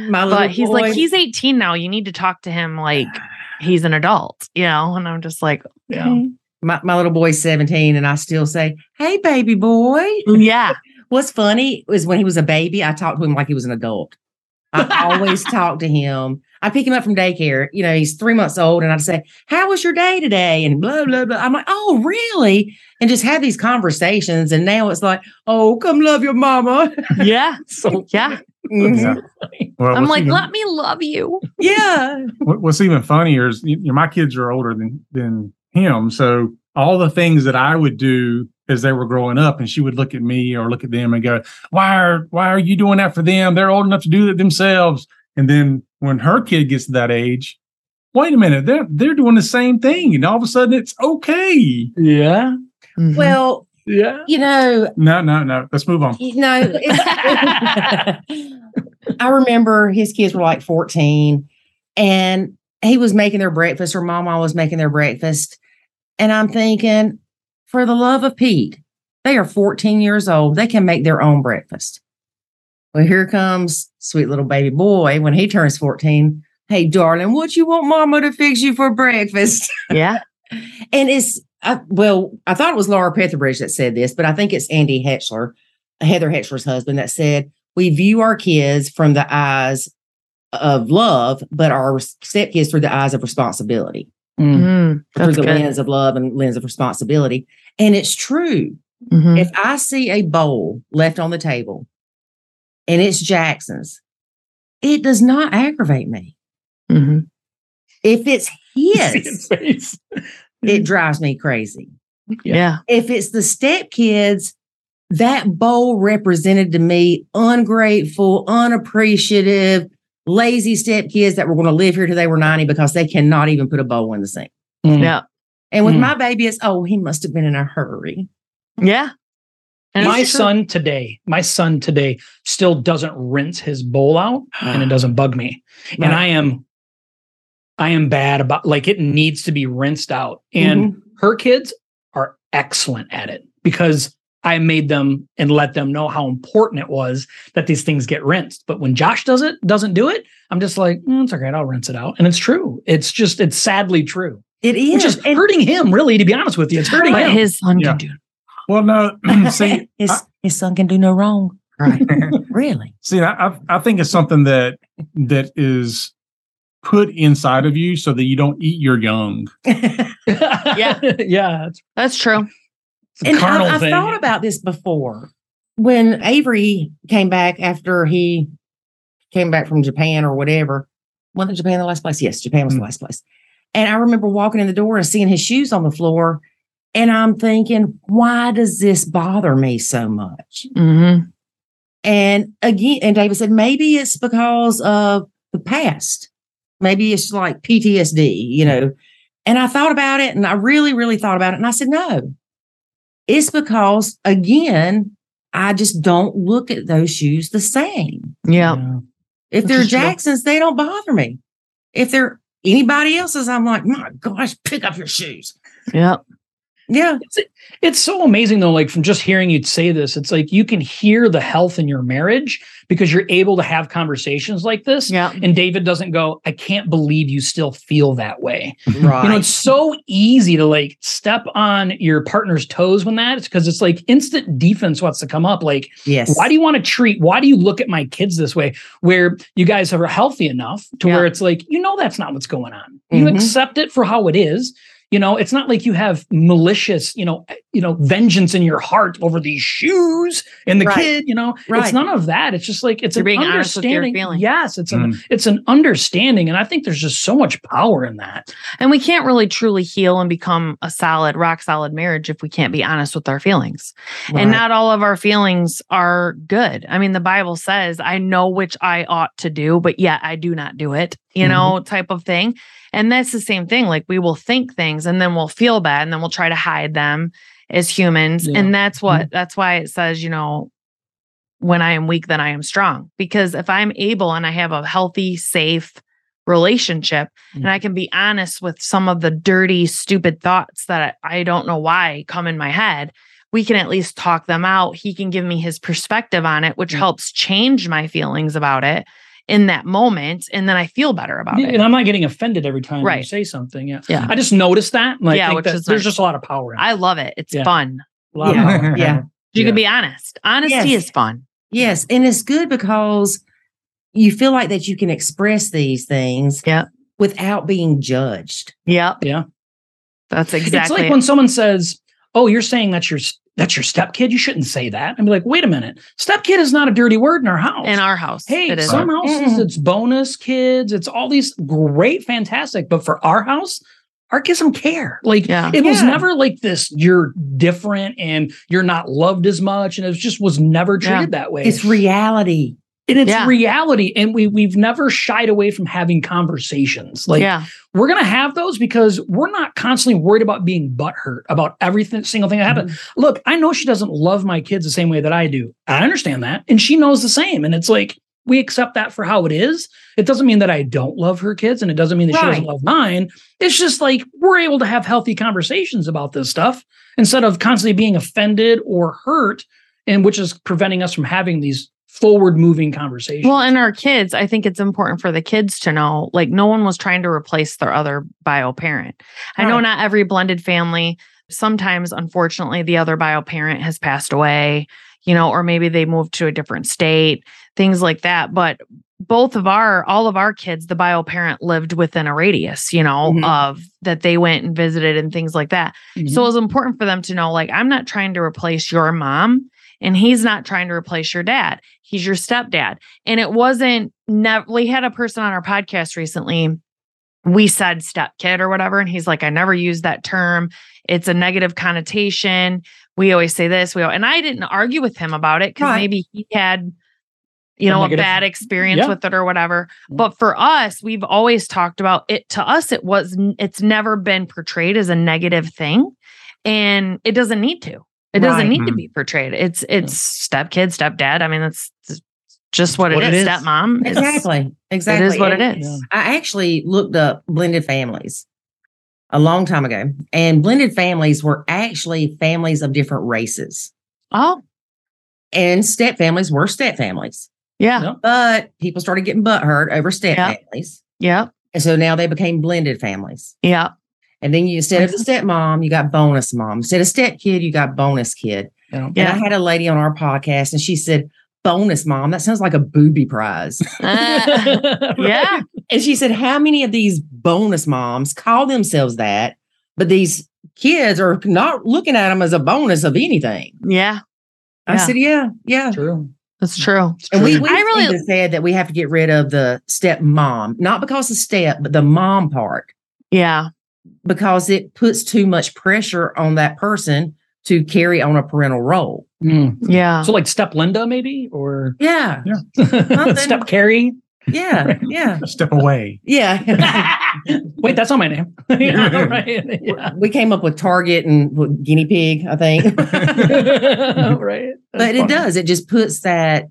My But he's boy, like, he's 18 now. You need to talk to him like he's an adult, you know? And I'm just like, Yeah. my, my little boy's 17, and I still say, Hey, baby boy. yeah. What's funny is when he was a baby, I talked to him like he was an adult. I always talk to him. I pick him up from daycare. You know, he's three months old, and I'd say, How was your day today? And blah, blah, blah. I'm like, Oh, really? And just have these conversations. And now it's like, Oh, come love your mama. Yeah. So Yeah. Mhm. Yeah. Well, I'm like, even, let me love you. Yeah. what's even funnier is you know, my kids are older than than him, so all the things that I would do as they were growing up, and she would look at me or look at them and go, "Why are why are you doing that for them? They're old enough to do it themselves." And then when her kid gets to that age, wait a minute, they're they're doing the same thing, and all of a sudden it's okay. Yeah. Mhm. Well, Yeah. you know, No, no, no. Let's move on. You know, I remember his kids were like 14 and he was making their breakfast or mama was making their breakfast. And I'm thinking, for the love of Pete, they are 14 years old. They can make their own breakfast. Well, here comes sweet little baby boy when he turns 14. Hey, darling, what you want mama to fix you for breakfast? yeah. And it's I, well, I thought it was Laura Petherbridge that said this, but I think it's Andy Hetchler, Heather Hetchler's husband, that said we view our kids from the eyes of love, but our stepkids through the eyes of responsibility, Mm. Mm, through that's the good. lens of love and lens of responsibility. And it's true. Mhm. If I see a bowl left on the table and it's Jackson's, it does not aggravate me. Mhm. If it's his his, it drives me crazy. Yeah. Yeah. if it's the stepkids, that bowl represented to me ungrateful, unappreciative, lazy stepkids that were going to live here till they were 90 because they cannot even put a bowl in the sink. Mm. Yeah. And with Mm. my baby, it's, oh, he must have been in a hurry. Yeah. And my son today, my son today still doesn't rinse his bowl out and it doesn't bug me. And I am I am bad about like it needs to be rinsed out. And her kids are excellent at it because I made them and let them know how important it was that these things get rinsed. But when Josh does it, doesn't do it, I'm just like, "Mm, it's okay, I'll rinse it out. And it's true. It's just it's sadly true. It is. Which is And hurting him, really, to be honest with you. It's hurting But him. his son Yeah. can do. Well, no, see, his, I- his son can do no wrong. Right. really? See, I, I I think it's something that that is put inside of you so that you don't eat your young. yeah. yeah. It's, That's true. and carnal I, I thing. thought about this before when Avery came back after he came back from Japan or whatever. Wasn't Japan the last place? Yes, Japan was the Mm. last place. And I remember walking in the door and seeing his shoes on the floor. And I'm thinking, why does this bother me so much? hmm And again, and David said, maybe it's because of the past. Maybe it's like PTSD, you know. And I thought about it and I really, really thought about it. And I said, no, it's because, again, I just don't look at those shoes the same. Yeah. Yeah. If they're. Jacksons, they don't bother me. If they're anybody else's, I'm like, my gosh, pick up your shoes. Yeah. Yeah. It's, it's so amazing though, like from just hearing you say this, it's like you can hear the health in your marriage because you're able to have conversations like this. Yeah. And David doesn't go, I can't believe you still feel that way. Right. You know, it's so easy to like step on your partner's toes when that it's because it's like instant defense wants to come up. Like, yes. why do you want to treat, why do you look at my kids this way? Where you guys are healthy enough to Yeah. where it's like, you know, that's not what's going on. You Mhm. accept it for how it is. You know, it's not like you have malicious, you know, you know, vengeance in your heart over these shoes and the Right. kid. You know, Right. it's none of that. It's just like it's You're an being honest with your understanding. Yes, it's an Mm. it's an understanding, and I think there's just so much power in that. And we can't really truly heal and become a solid, rock solid marriage if we can't be honest with our feelings. Right. And not all of our feelings are good. I mean, the Bible says, I know which I ought to do, but yet I do not do it, you Mhm. know, type of thing. And that's the same thing. Like we will think things and then we'll feel bad and then we'll try to hide them as humans. Yeah. And that's what, mm-hmm. that's why it says, you know, when I am weak, then I am strong. Because if I'm able and I have a healthy, safe relationship, and I mm-hmm. can be honest with some of the dirty, stupid thoughts that I, I don't know why come in my head, we can at least talk them out. He can give me his perspective on it, which Yeah. helps change my feelings about it in that moment. And then I feel better about And it. And I'm not getting offended every time you Right. say something. Yeah. Yeah. I just noticed that. and I Yeah, think which that is there's nice. just a lot of power in it. I love it. It's Yeah. fun. A lot of Yeah. power. Yeah. You Yeah. can be honest. Honesty Yes. is fun. Yes, and it's good because you feel like that you can express these things Yeah. without being judged. Yep. Yeah. That's exactly. It's like it. when someone says, "Oh, you're saying that's your that's your stepkid." You shouldn't say that. And be like, "Wait a minute, stepkid is not a dirty word in our house." in our house. hey, it is. some houses Mm-mm. it's bonus kids, it's all these great, fantastic. But for our house, our kids don't care. Like Yeah. it was Yeah. never like this. You're different and you're not loved as much, and it just was never Yeah. treated that way. It's reality. And it's Yeah. reality, and we we've never shied away from having conversations. Like yeah. we're going to have those because we're not constantly worried about being butthurt about everything single thing that happens. Mm-hmm. Look, I know she doesn't love my kids the same way that I do. I understand that. And she knows the same. And it's like, we accept that for how it is. It doesn't mean that I don't love her kids and it doesn't mean that she doesn't love mine. It's just like we're able to have healthy conversations about this stuff instead of constantly being offended or hurt, and which is preventing us from having these forward moving conversation. Well, and our kids, I think it's important for the kids to know like no one was trying to replace their other bio parent. I know not every blended family, sometimes unfortunately the other bio parent has passed away, you know, or maybe they moved to a different state, things like that, but both of our all of our kids the bio parent lived within a radius you know Mhm. of that they went and visited and things like that Mhm. so it was important for them to know like i'm not trying to replace your mom and he's not trying to replace your dad. He's your stepdad. And it wasn't never we had a person on our podcast recently. We said stepkid or whatever and he's like i never used that term. It's a negative connotation. We always say this we and i didn't argue with him about it because Right. maybe he had you know a bad experience Yeah. with it or whatever. But for us we've always talked about it. To us it was it's never been portrayed as a negative thing and it doesn't need to it doesn't Right. need to Mhm. be portrayed it's it's stepkid stepdad i mean that's just what, what it it is. is. stepmom It's- Exactly. Exactly. it is what And it is Yeah. I actually looked up blended families a long time ago, and blended families were actually families of different races, oh and step families were step families. yeah Yeah. But people started getting butthurt over step Yeah. families, yeah and so now they became blended families. yeah And then you instead of the stepmom, you got bonus mom. Instead of step kid, you got bonus kid. Yeah. And Yeah. I had a lady on our podcast, and she said, "Bonus mom, that sounds like a booby prize." Uh, yeah And she said, How many of these bonus moms call themselves that? But these kids are not looking at them as a bonus of anything. yeah I Yeah. said, Yeah, yeah. True. that's true And we, True. we I really- said that we have to get rid of the step mom, not because of step, but the mom part, yeah because it puts too much pressure on that person to carry on a parental role. Mm. yeah So like step Linda maybe or Yeah, step Carrie. yeah, yeah, step away. yeah. Wait, that's not my name. yeah, right. Yeah. we came up with Target and what, guinea pig, I think. right. but That's it does it just puts that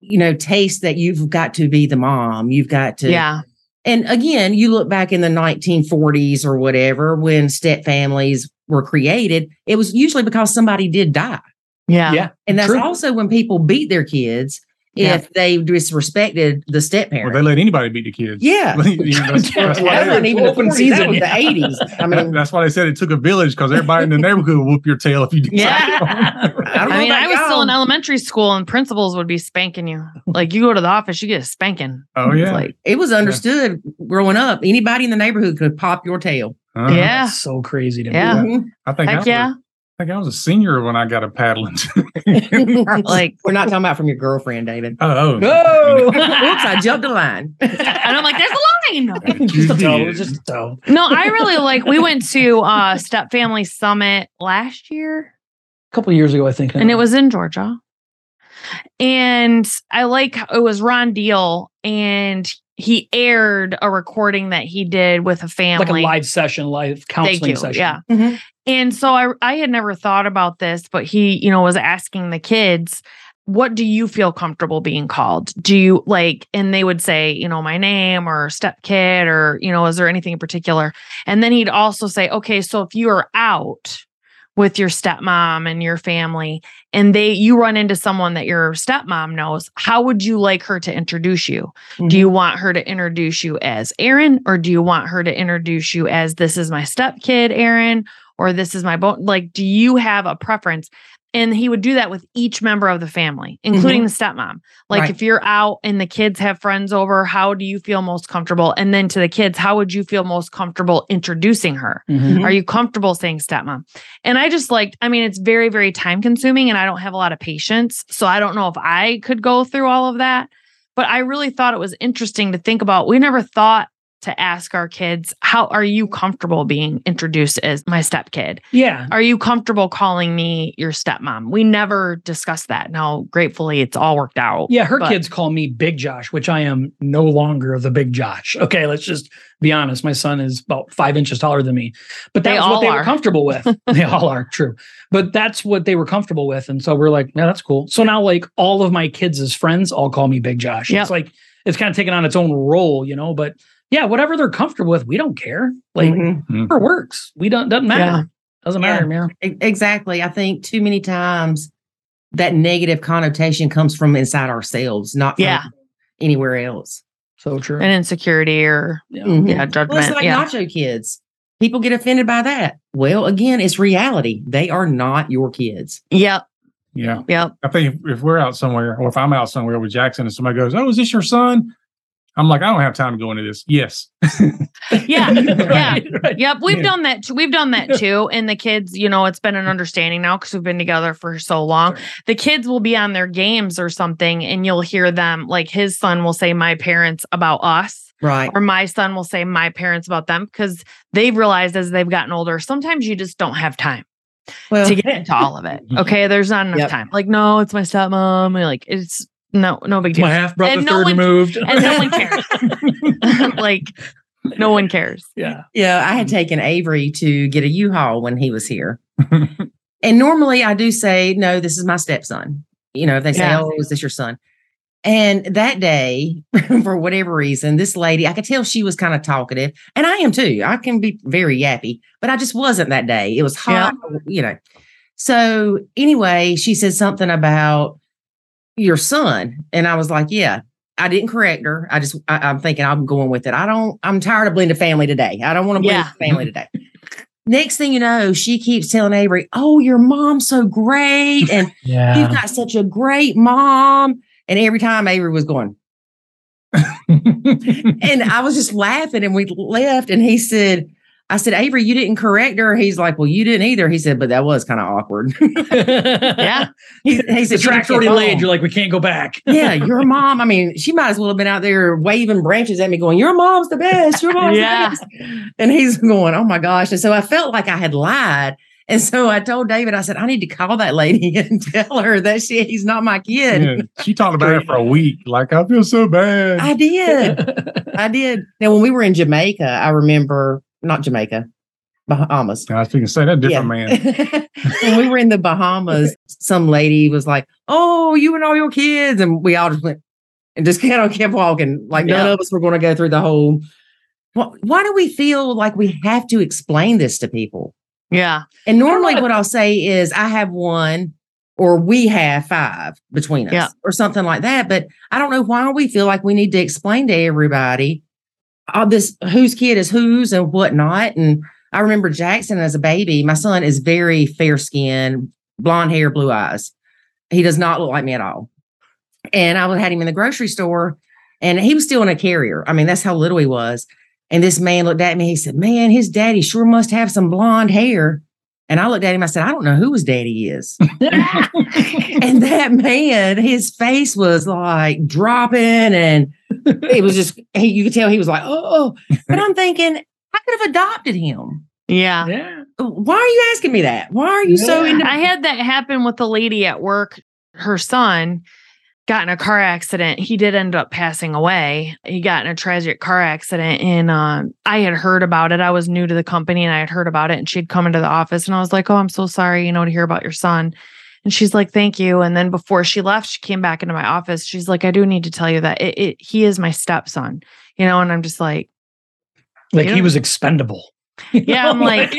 you know taste that you've got to be the mom you've got to yeah and again you look back in the 1940s or whatever when step families were created it was usually because somebody did die yeah Yeah. and that's True. also when people beat their kids Yeah. if they disrespected the step Or parent they let anybody beat the kids. yeah You know, that's, that's why that they, wasn't even the Open season, that the 80s i that- mean that's why they said it took a village because everybody in the neighborhood would whoop your tail if you did Yeah. I, I mean, I was still in elementary school and principals would be spanking you. Like you go to the office, you get a spanking. Oh yeah. like, it was understood growing up anybody in the neighborhood could pop your tail Uh, Yeah. That's so crazy to Yeah. me. Mhm. I think I Heck was, yeah. I think I was a senior when I got a paddling. Like, We're not talking about from your girlfriend, David. oh, Oh, Oops, I jumped a line. and I'm like, there's a line. just a You toe, did. just a toe. No, I really like. We went to uh Step Family Summit last year, A couple of years ago, I think, and it was in Georgia. And I like it was Ron Deal, and he aired a recording that he did with a family. like a live session, live counseling Thank you. session. Yeah. Mhm. And so I I had never thought about this, but he, you know, was asking the kids, what do you feel comfortable being called? Do you like, and they would say, you know, my name or step kid or, you know, is there anything in particular? And then he'd also say, okay, so if you are out with your stepmom and your family and they you run into someone that your stepmom knows, how would you like her to introduce you? Do you mm-hmm. want her to introduce you as Aaron or do you want her to introduce you as this is my stepkid, Aaron, or this is my bone? Like, do you have a preference? And he would do that with each member of the family, including the stepmom. Like, Right. if you're out and the kids have friends over, how do you feel most comfortable? And then to the kids, how would you feel most comfortable introducing her? Mhm. Mhm. Are you comfortable saying stepmom? And I just like, I mean, it's very, very time consuming and I don't have a lot of patience. So I don't know if I could go through all of that. But I really thought it was interesting to think about. We never thought to ask our kids, how are you comfortable being introduced as my stepkid? Yeah. Are you comfortable calling me your stepmom? We never discussed that. Now, gratefully, it's all worked out. Yeah, her But- kids call me Big Josh, which I am no longer the Big Josh. Okay, let's just be honest. My son is about five inches taller than me, but that's what they are. were comfortable with. they all are true, but that's what they were comfortable with, and so we're like, yeah, that's cool. So now, like all of my kids' as friends, all call me Big Josh. Yep. It's like it's kind of taken on its own role, you know. But yeah, whatever they're comfortable with, we don't care. Like Mhm. whatever works. We don't doesn't matter. Yeah. Doesn't Yeah. matter, man. E- Exactly. I think too many times that negative connotation comes from inside ourselves, not from Yeah. anywhere else. So true. And insecurity or, yeah. Mhm. yeah, Well, it's like yeah. nacho kids. People get offended by that. Well, again, it's reality. They are not your kids. Yep. yeah. Yep. I think if, if we're out somewhere, or if I'm out somewhere with Jackson, and somebody goes, "Oh, is this your son?" I'm like, I don't have time to go into this. Yes. Yeah. Yeah. Right, right. Yep, we've Yeah. done that. Too. We've done that too. And the kids, you know, it's been an understanding now because we've been together for so long. Sure. The kids will be on their games or something, and you'll hear them like his son will say, "My parents" about us, Right. or my son will say, "My parents" about them because they've realized as they've gotten older, sometimes you just don't have time Well, to get into all of it. Okay, there's not enough Yep. time. Like, no, it's my stepmom. and, Like, it's no, no big deal. My half brother And no third one- removed. and no one cares. like, no one cares. yeah. yeah, I had taken Avery to get a U-Haul when he was here. and normally I do say, no, this is my stepson. You know, if they say, Yeah. oh, is this your son? And that day, for whatever reason, this lady, I could tell she was kind of talkative, and I am too. I can be very yappy, but I just wasn't that day. It was hot, you know. So anyway, she said something about your son, and I was like, yeah. I didn't correct her. I just, I, I'm thinking I'm going with it. I don't, I'm tired of blending family today. I don't want to blend Yeah. family today. Next thing you know, she keeps telling Avery, "Oh, your mom's so great, and Yeah. you've got such a great mom." And every time Avery was going, and I was just laughing, and we left. And he said, "I said, Avery, you didn't correct her." He's like, "Well, you didn't either." He said, "But that was kind of awkward." Yeah. he, he The said, track's already laid. You're like, we can't go back. yeah, your mom. I mean, she might as well have been out there waving branches at me, going, "Your mom's the best. Your mom's Yeah. the best." And he's going, "Oh my gosh!" And so I felt like I had lied. And so I told David, I said, "I need to call that lady and tell her that she he's not my kid." Yeah, she talked about it for a week. Like, I feel so bad. I did. I did. Now, when we were in Jamaica, I remember not Jamaica, Bahamas. I was thinking, say that different man. when we were in the Bahamas, some lady was like, "Oh, you and all your kids," and we all just went and just kind of kept walking. Like none of us were going to go through the whole. Why, why do we feel like we have to explain this to people? Yeah. And normally, what I'll say is, I have one, or we have five between us, Yeah. or something like that. But I don't know why we feel like we need to explain to everybody all this whose kid is whose and whatnot. And I remember Jackson as a baby. My son is very fair skinned, blonde hair, blue eyes. He does not look like me at all. And I had him in the grocery store, and he was still in a carrier. I mean, that's how little he was. And this man looked at me. He said, Man, his daddy sure must have some blonde hair. And I looked at him. I said, I don't know who his daddy is. and that man, his face was like dropping, and it was just he, you could tell he was like, oh. But I'm thinking, I could have adopted him. Yeah. yeah. Why are you asking me that? Why are you so into? I had that happen with a lady at work. Her son got in a car accident. He did end up passing away. He got in a tragic car accident, and um, I had heard about it. I was new to the company, and I had heard about it. And she'd come into the office, and I was like, "Oh, I'm so sorry, you know, to hear about your son." And she's like, "Thank you." And then before she left, she came back into my office. She's like, "I do need to tell you that it, it he is my stepson," you know. And I'm just like, Like he was expendable. Yeah, I'm like,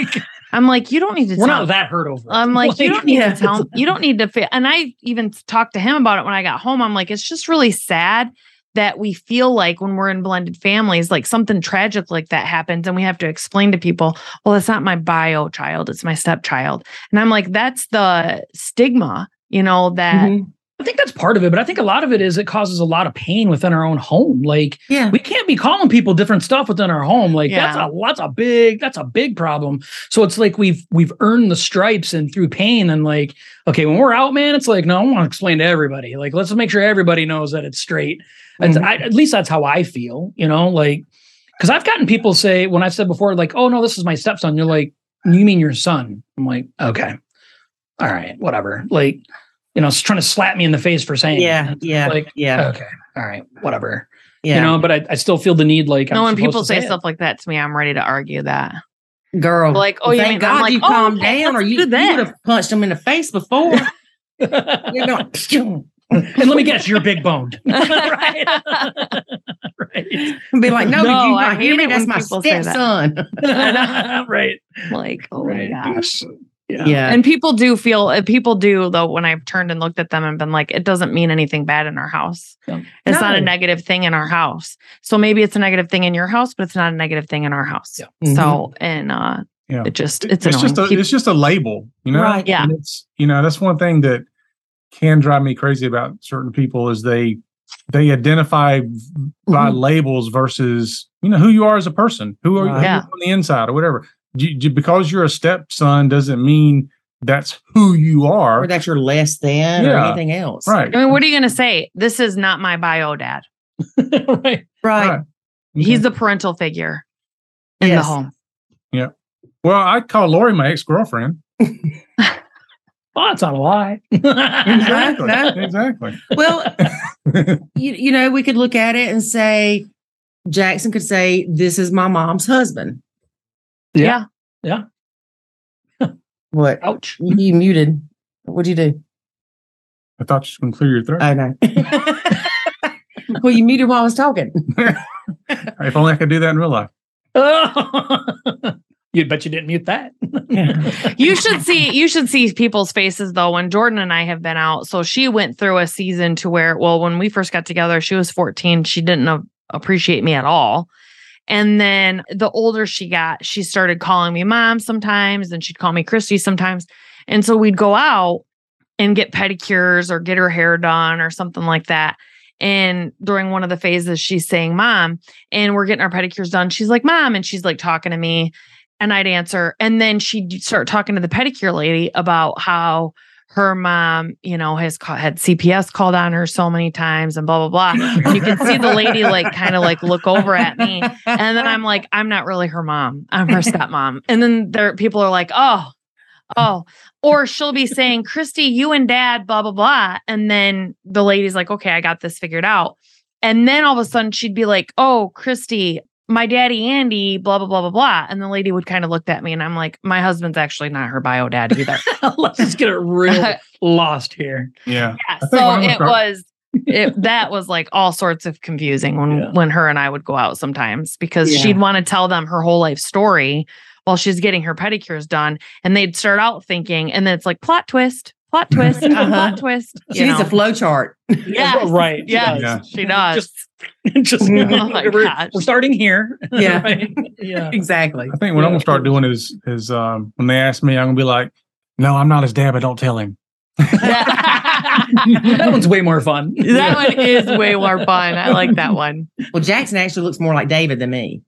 I'm like, you don't need to. we're tell not that hurt over. it. I'm like, you don't need yeah. to tell you don't need to feel and I even talked to him about it when I got home. I'm like, it's just really sad that we feel like when we're in blended families, like something tragic like that happens, and we have to explain to people, well, it's not my bio child, it's my stepchild. And I'm like, that's the stigma, you know, that Mhm. I think that's part of it, but I think a lot of it is it causes a lot of pain within our own home. Like Yeah. we can't be calling people different stuff within our home. Like yeah. that's a that's a big that's a big problem. So it's like we've we've earned the stripes and through pain and like okay when we're out, man, it's like no, I want to explain to everybody. Like let's make sure everybody knows that it's straight. And Mhm. I, at least that's how I feel. You know, like because I've gotten people say when I've said before, like, oh no, this is my stepson. You're like, you mean your son? I'm like, okay, all right, whatever. Like, you know, it's trying to slap me in the face for saying. Yeah. It's Yeah. like, yeah. okay, all right, whatever. Yeah. You know, but I, I still feel the need, like, no, I'm when people to say it. stuff like that to me, I'm ready to argue that. Girl. Like, oh, well, you thank mean- God like, you oh, calmed okay, down, or you, you that. would have punched him in the face before. You're going, and let me guess, you're big boned, right? right, and be like, no, No, did you I not hear me? it That's when my people say that. stepson. right, like, oh right. my gosh. Yeah. yeah. And people do feel uh, people do though when I've turned and looked at them and been like, it doesn't mean anything bad in our house. Yeah. It's not a negative thing in our house. So maybe it's a negative thing in your house, but it's not a negative thing in our house. Yeah. So and uh Yeah. it just it's, it's just a. Keep- it's just a label, you know. Right. Yeah. And it's you know that's one thing that can drive me crazy about certain people is they they identify by Mhm. labels versus you know who you are as a person, who are you Right. Yeah. on the inside or whatever. You, you- because you're a stepson doesn't mean that's who you are, or that you're less than or anything else. right? I mean, what are you gonna say? This is not my bio dad. right. Right. Right. He's the parental figure in Yes. the home. Yeah. Well, I call Lori my ex girlfriend. Oh, that's not a lie. Exactly. No. exactly. Well, you, you know, we could look at it and say, Jackson could say, This is my mom's husband. Yeah. Yeah. What? Ouch. You, you muted. What'd you do? I thought you was going to clear your throat. I know. well, you muted while I was talking. if only I could do that in real life. you bet you didn't mute that. You should see you should see people's faces though when Jordan and I have been out. So she went through a season to where well when we first got together she was 14, she didn't a- appreciate me at all. And then the older she got, she started calling me mom sometimes and she'd call me Kristy sometimes. And so we'd go out and get pedicures or get her hair done or something like that. And during one of the phases, she's saying, Mom, and we're getting our pedicures done. She's like, Mom, and she's like talking to me and I'd answer. And then she'd start talking to the pedicure lady about how her mom, you know, has had CPS called on her so many times and blah, blah, blah. And you can see the lady like kind of like look over at me. And then I'm like, I'm not really her mom. I'm her stepmom. And then there people are like, oh, oh. Or she'll be saying, Kristy, you and dad, blah, blah, blah. And then the lady's like, okay, I got this figured out. And then all of a sudden she'd be like, oh, Kristy, my daddy Andy, blah, blah, blah, blah, blah. And the lady would kind of looked at me and I'm like, my husband's actually not her bio dad either. Let's just get it real lost here. Yeah. Yeah, so it start- was it, that was like all sorts of confusing when Yeah. when her and I would go out sometimes because Yeah. she'd want to tell them her whole life story while she's getting her pedicures done and they'd start out thinking and then it's like plot twist plot twist Uh-huh. plot twist She you needs a know. flow chart. Yes. right. yes Yeah. she does Just, just Oh my we're, we're starting here. Yeah. Right? Yeah. exactly. I think what I'm gonna start doing is is um, when they ask me, I'm gonna be like, "No, I'm not his dad, but don't tell him." that one's way more fun. that one is way more fun I like that one Well, Jackson actually looks more like David than me.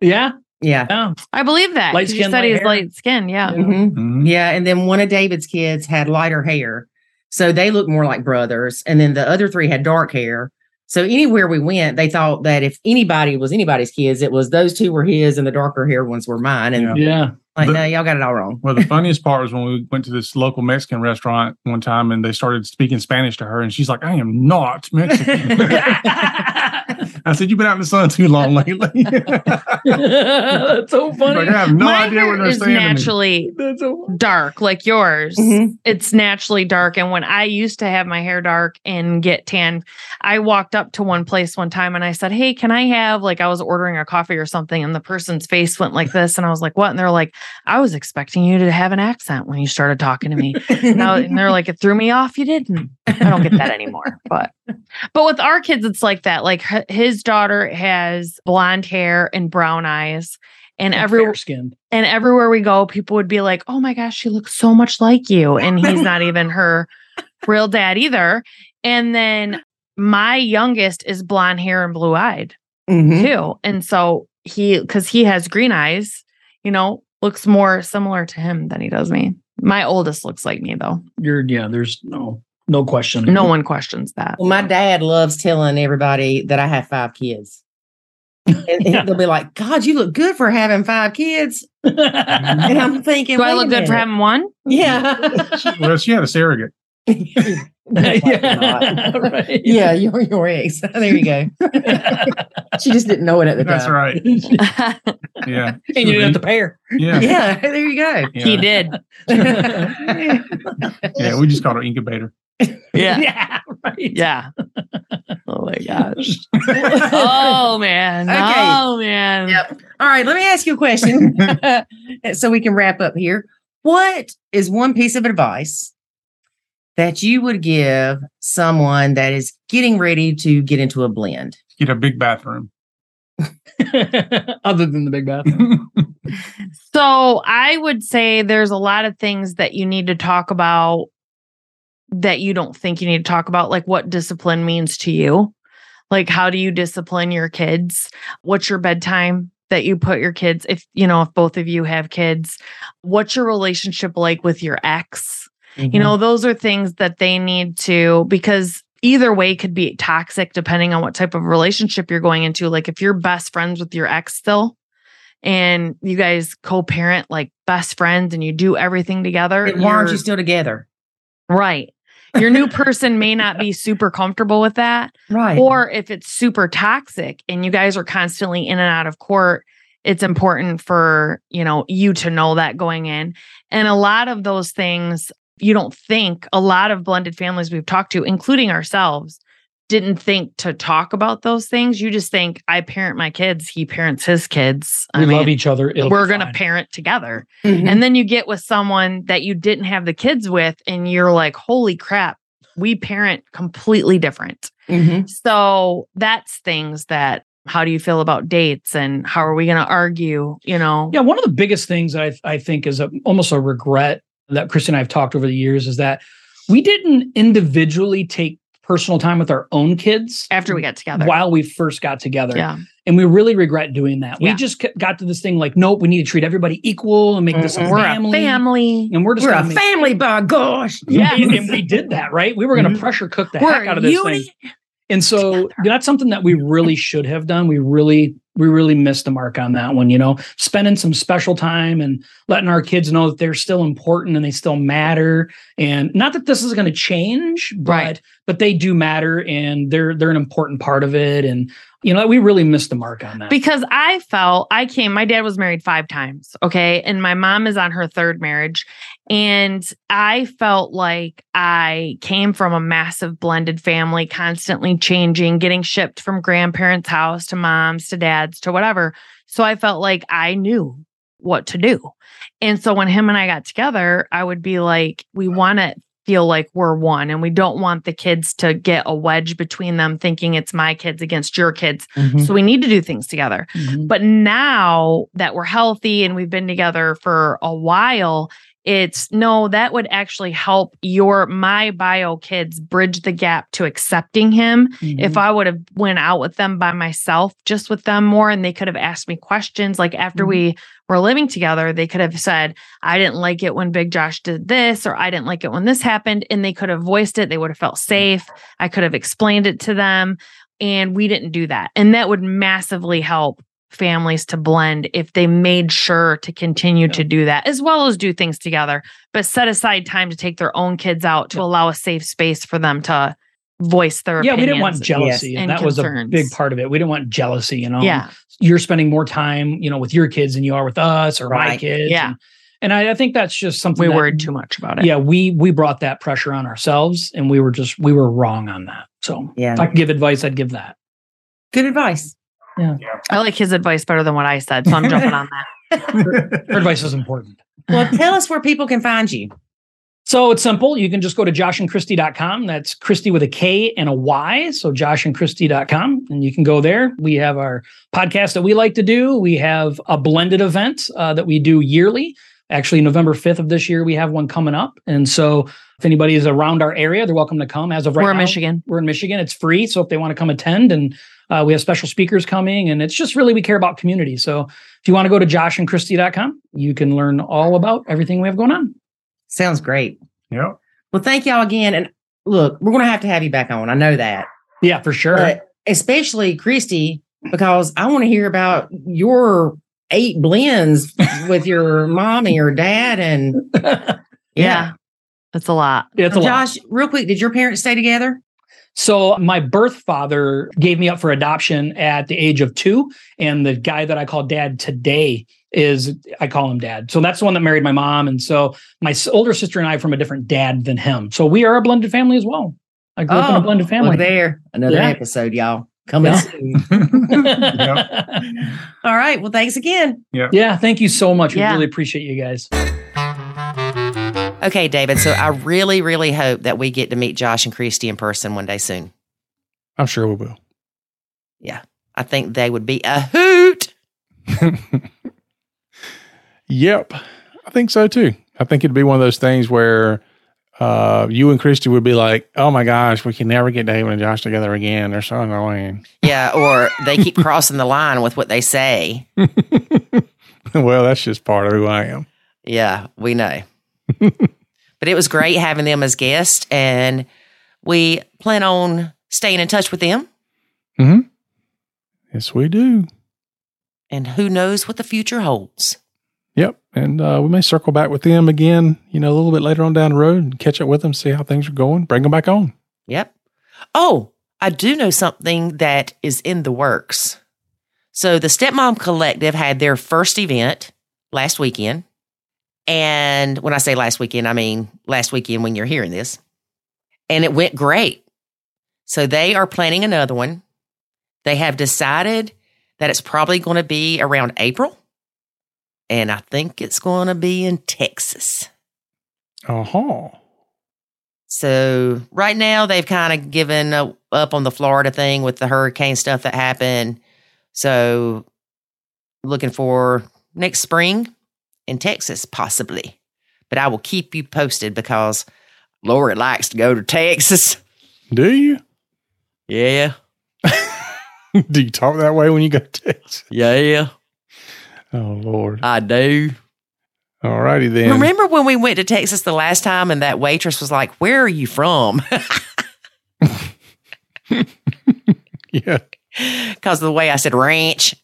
Yeah. Yeah. Yeah. I believe that. Light 'cause you skin, said light he's hair. light skin. Yeah. Yeah. Mhm. Mhm. Yeah. And then one of David's kids had lighter hair. So they looked more like brothers. And then the other three had dark hair. So anywhere we went, they thought that if anybody was anybody's kids, it was those two were his and the darker hair ones were mine. And Yeah. Yeah. like, The- no, y'all got it all wrong. Well, the funniest part was when we went to this local Mexican restaurant one time and they started speaking Spanish to her, and she's like, I am not Mexican. I said, You've been out in the sun too long lately. That's so like, funny. I have no My idea hair what they're is saying. naturally so dark like yours. Mhm. It's naturally dark. And when I used to have my hair dark and get tan, I walked up to one place one time and I said, Hey, can I have like I was ordering a coffee or something? And the person's face went like this. And I was like, What? And they're like, I was expecting you to have an accent when you started talking to me. And, I- and they're like, It threw me off. You didn't. I don't get that anymore. But but with our kids, it's like that. Like his daughter has blonde hair and brown eyes. And every skinned. and everywhere we go, people would be like, "Oh my gosh, she looks so much like you," and he's not even her real dad either. And then my youngest is blonde hair and blue eyed Mhm. too, and so he, because he has green eyes, you know, looks more similar to him than he does me. My oldest looks like me though. You're yeah, there's no no question. No one questions that. Well, my dad loves telling everybody that I have five kids. And Yeah. they'll be like, God, you look good for having five kids. And I'm thinking, Do I look good for having one? Yeah. Well, she had a surrogate. yeah. right. yeah, your your ex. there you go. she just didn't know it at the time. That's right. Yeah. And you didn't have to pay her. Yeah. Yeah, there you go. Yeah. did. Yeah. We just called her incubator. Yeah. yeah. Right. Yeah. Oh my gosh. Oh man. Okay. Oh man. Yep. All right, let me ask you a question so we can wrap up here. What is one piece of advice that you would give someone that is getting ready to get into a blend? Get a big bathroom. Other than the big bathroom. So I would say there's a lot of things that you need to talk about that you don't think you need to talk about, like what discipline means to you. Like, how do you discipline your kids? What's your bedtime that you put your kids, if you know, if both of you have kids? What's your relationship like with your ex? You mm-hmm. know, those are things that they need to, because either way could be toxic depending on what type of relationship you're going into. Like, if you're best friends with your ex still, and you guys co-parent like best friends and you do everything together. Why aren't you still together? right? Your new person may not be super comfortable with that, Right. or if it's super toxic and you guys are constantly in and out of court, it's important for you know you to know that going in. And a lot of those things you don't think. A lot of blended families we've talked to, including ourselves, didn't think to talk about those things. You just think I parent my kids, he parents his kids. I We mean, love each other. It'll we're going to parent together. Mhm. And then you get with someone that you didn't have the kids with, and you're like, holy crap, we parent completely different. Mhm. So that's things that, how do you feel about dates and how are we going to argue? You know, Yeah, one of the biggest things I I think is a, almost a regret that Kristy and I have talked over the years is that we didn't individually take personal time with our own kids after we got together. while we first got together. Yeah. And we really regret doing that. Yeah. We just c- got to this thing like, nope, we need to treat everybody equal and make this a Mhm. We're family. a family. And we're just We're a make- family, by gosh. Yeah, and and we did that, right? We were going to Mhm. pressure cook the We're heck out of this unit. thing. And so Together. that's something that we really should have done. We really, we really missed the mark on that one, you know, spending some special time and letting our kids know that they're still important and they still matter. And not that this is going to change, but Right. but they do matter and they're they're an important part of it. And you know, we really missed the mark on that. Because I felt I came, my dad was married five times. Okay. And my mom is on her third marriage. And I felt like I came from a massive blended family, constantly changing, getting shipped from grandparents' house to moms to dads to whatever. So I felt like I knew what to do. And so when him and I got together, I would be like, we want to feel like we're one and we don't want the kids to get a wedge between them thinking it's my kids against your kids. Mhm. So we need to do things together. Mhm. But now that we're healthy and we've been together for a while, It's no, that would actually help your my bio kids bridge the gap to accepting him. If I would have went out with them by myself, just with them more, and they could have asked me questions. Like after Mhm. we were living together, they could have said, I didn't like it when Big Josh did this, or I didn't like it when this happened. And they could have voiced it. They would have felt safe. I could have explained it to them. And we didn't do that. And that would massively help families to blend if they made sure to continue to do that as well as do things together but set aside time to take their own kids out to Yeah. allow a safe space for them to voice their yeah, we didn't want opinions. jealousy, and and that was a big part of it. We didn't want jealousy. You know, yeah you're spending more time, you know, with your kids than you are with us or my Right. kids. Yeah. and, and I, I think that's just something we that- worried too much about it Yeah, we we brought that pressure on ourselves, and we were just we were wrong on that. So Yeah. if I could give advice, I'd give that. Good advice. I like his advice better than what i said so i'm jumping on that Her advice is important. Well, tell us where people can find you. So it's simple. You can just go to joshandkristy.com. That's Kristy with a K and a Y. So joshandkristy.com. And you can go there. We have our podcast that we like to do. We have a blended event uh, that we do yearly. Actually, November 5th of this year, we have one coming up. And so if anybody is around our area, they're welcome to come. As of right we're in michigan we're in Michigan. It's free. So if they want to come attend, and uh, we have special speakers coming, and it's just really we care about community. So if you want to go to joshandkristy.com, you can learn all about everything we have going on. Sounds great. Yep. Well, thank y'all again. And look, we're going to have to have you back on. I know that. Yeah, for sure. But especially Kristy, because I want to hear about your eight blends with your mom and your dad. And yeah, that's a lot it's a lot. Josh, real quick, did your parents stay together? So my birth father gave me up for adoption at the age of two, and the guy that I call dad today is I call him dad. So that's the one that married my mom, and so my older sister and I are from a different dad than him. So we are a blended family as well. I grew up in a oh, blended family. Look there. Another Yeah. episode, y'all. Coming Yeah. soon. All right. Well, thanks again. yeah, thank you so much. We Yeah. really appreciate you guys. Okay, David. So I really, really hope that we get to meet Josh and Kristy in person one day soon. I'm sure we will. Yeah. I think they would be a hoot. Yep. I think so too. I think it'd be one of those things where uh, you and Kristy would be like, oh my gosh, we can never get David and Josh together again. They're so annoying. Yeah, or they keep crossing the line with what they say. well, that's just part of who I am. Yeah, we know. But it was great having them as guests, and we plan on staying in touch with them. Hmm. Yes, we do. And who knows what the future holds. Yep. And uh, we may circle back with them again, you know, a little bit later on down the road and catch up with them, see how things are going, bring them back on. Yep. Oh, I do know something that is in the works. So the Stepmom Collective had their first event last weekend. And when I say last weekend, I mean last weekend when you're hearing this. And it went great. So they are planning another one. They have decided that it's probably going to be around April. And I think it's going to be in Texas. Uh huh. So right now they've kind of given up on the Florida thing with the hurricane stuff that happened. So looking for next spring in Texas, possibly. But I will keep you posted because Lori likes to go to Texas. Do you? Yeah, do you talk that way when you go to Texas? yeah, Oh, Lord. I do. All righty then. Remember when we went to Texas the last time and that waitress was like, Where are you from? Yeah. Because of the way I said ranch.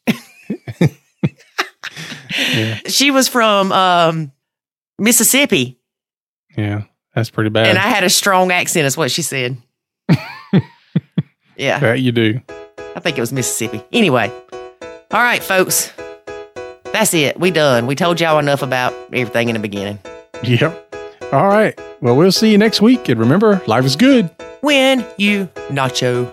Yeah. She was from um, Mississippi. Yeah. That's pretty bad. And I had a strong accent, is what she said. yeah, that you do. I think it was Mississippi. Anyway, all right, folks. That's it. We done. We told y'all enough about everything in the beginning. Yep. All right. Well, we'll see you next week. And remember, life is good. When you nacho.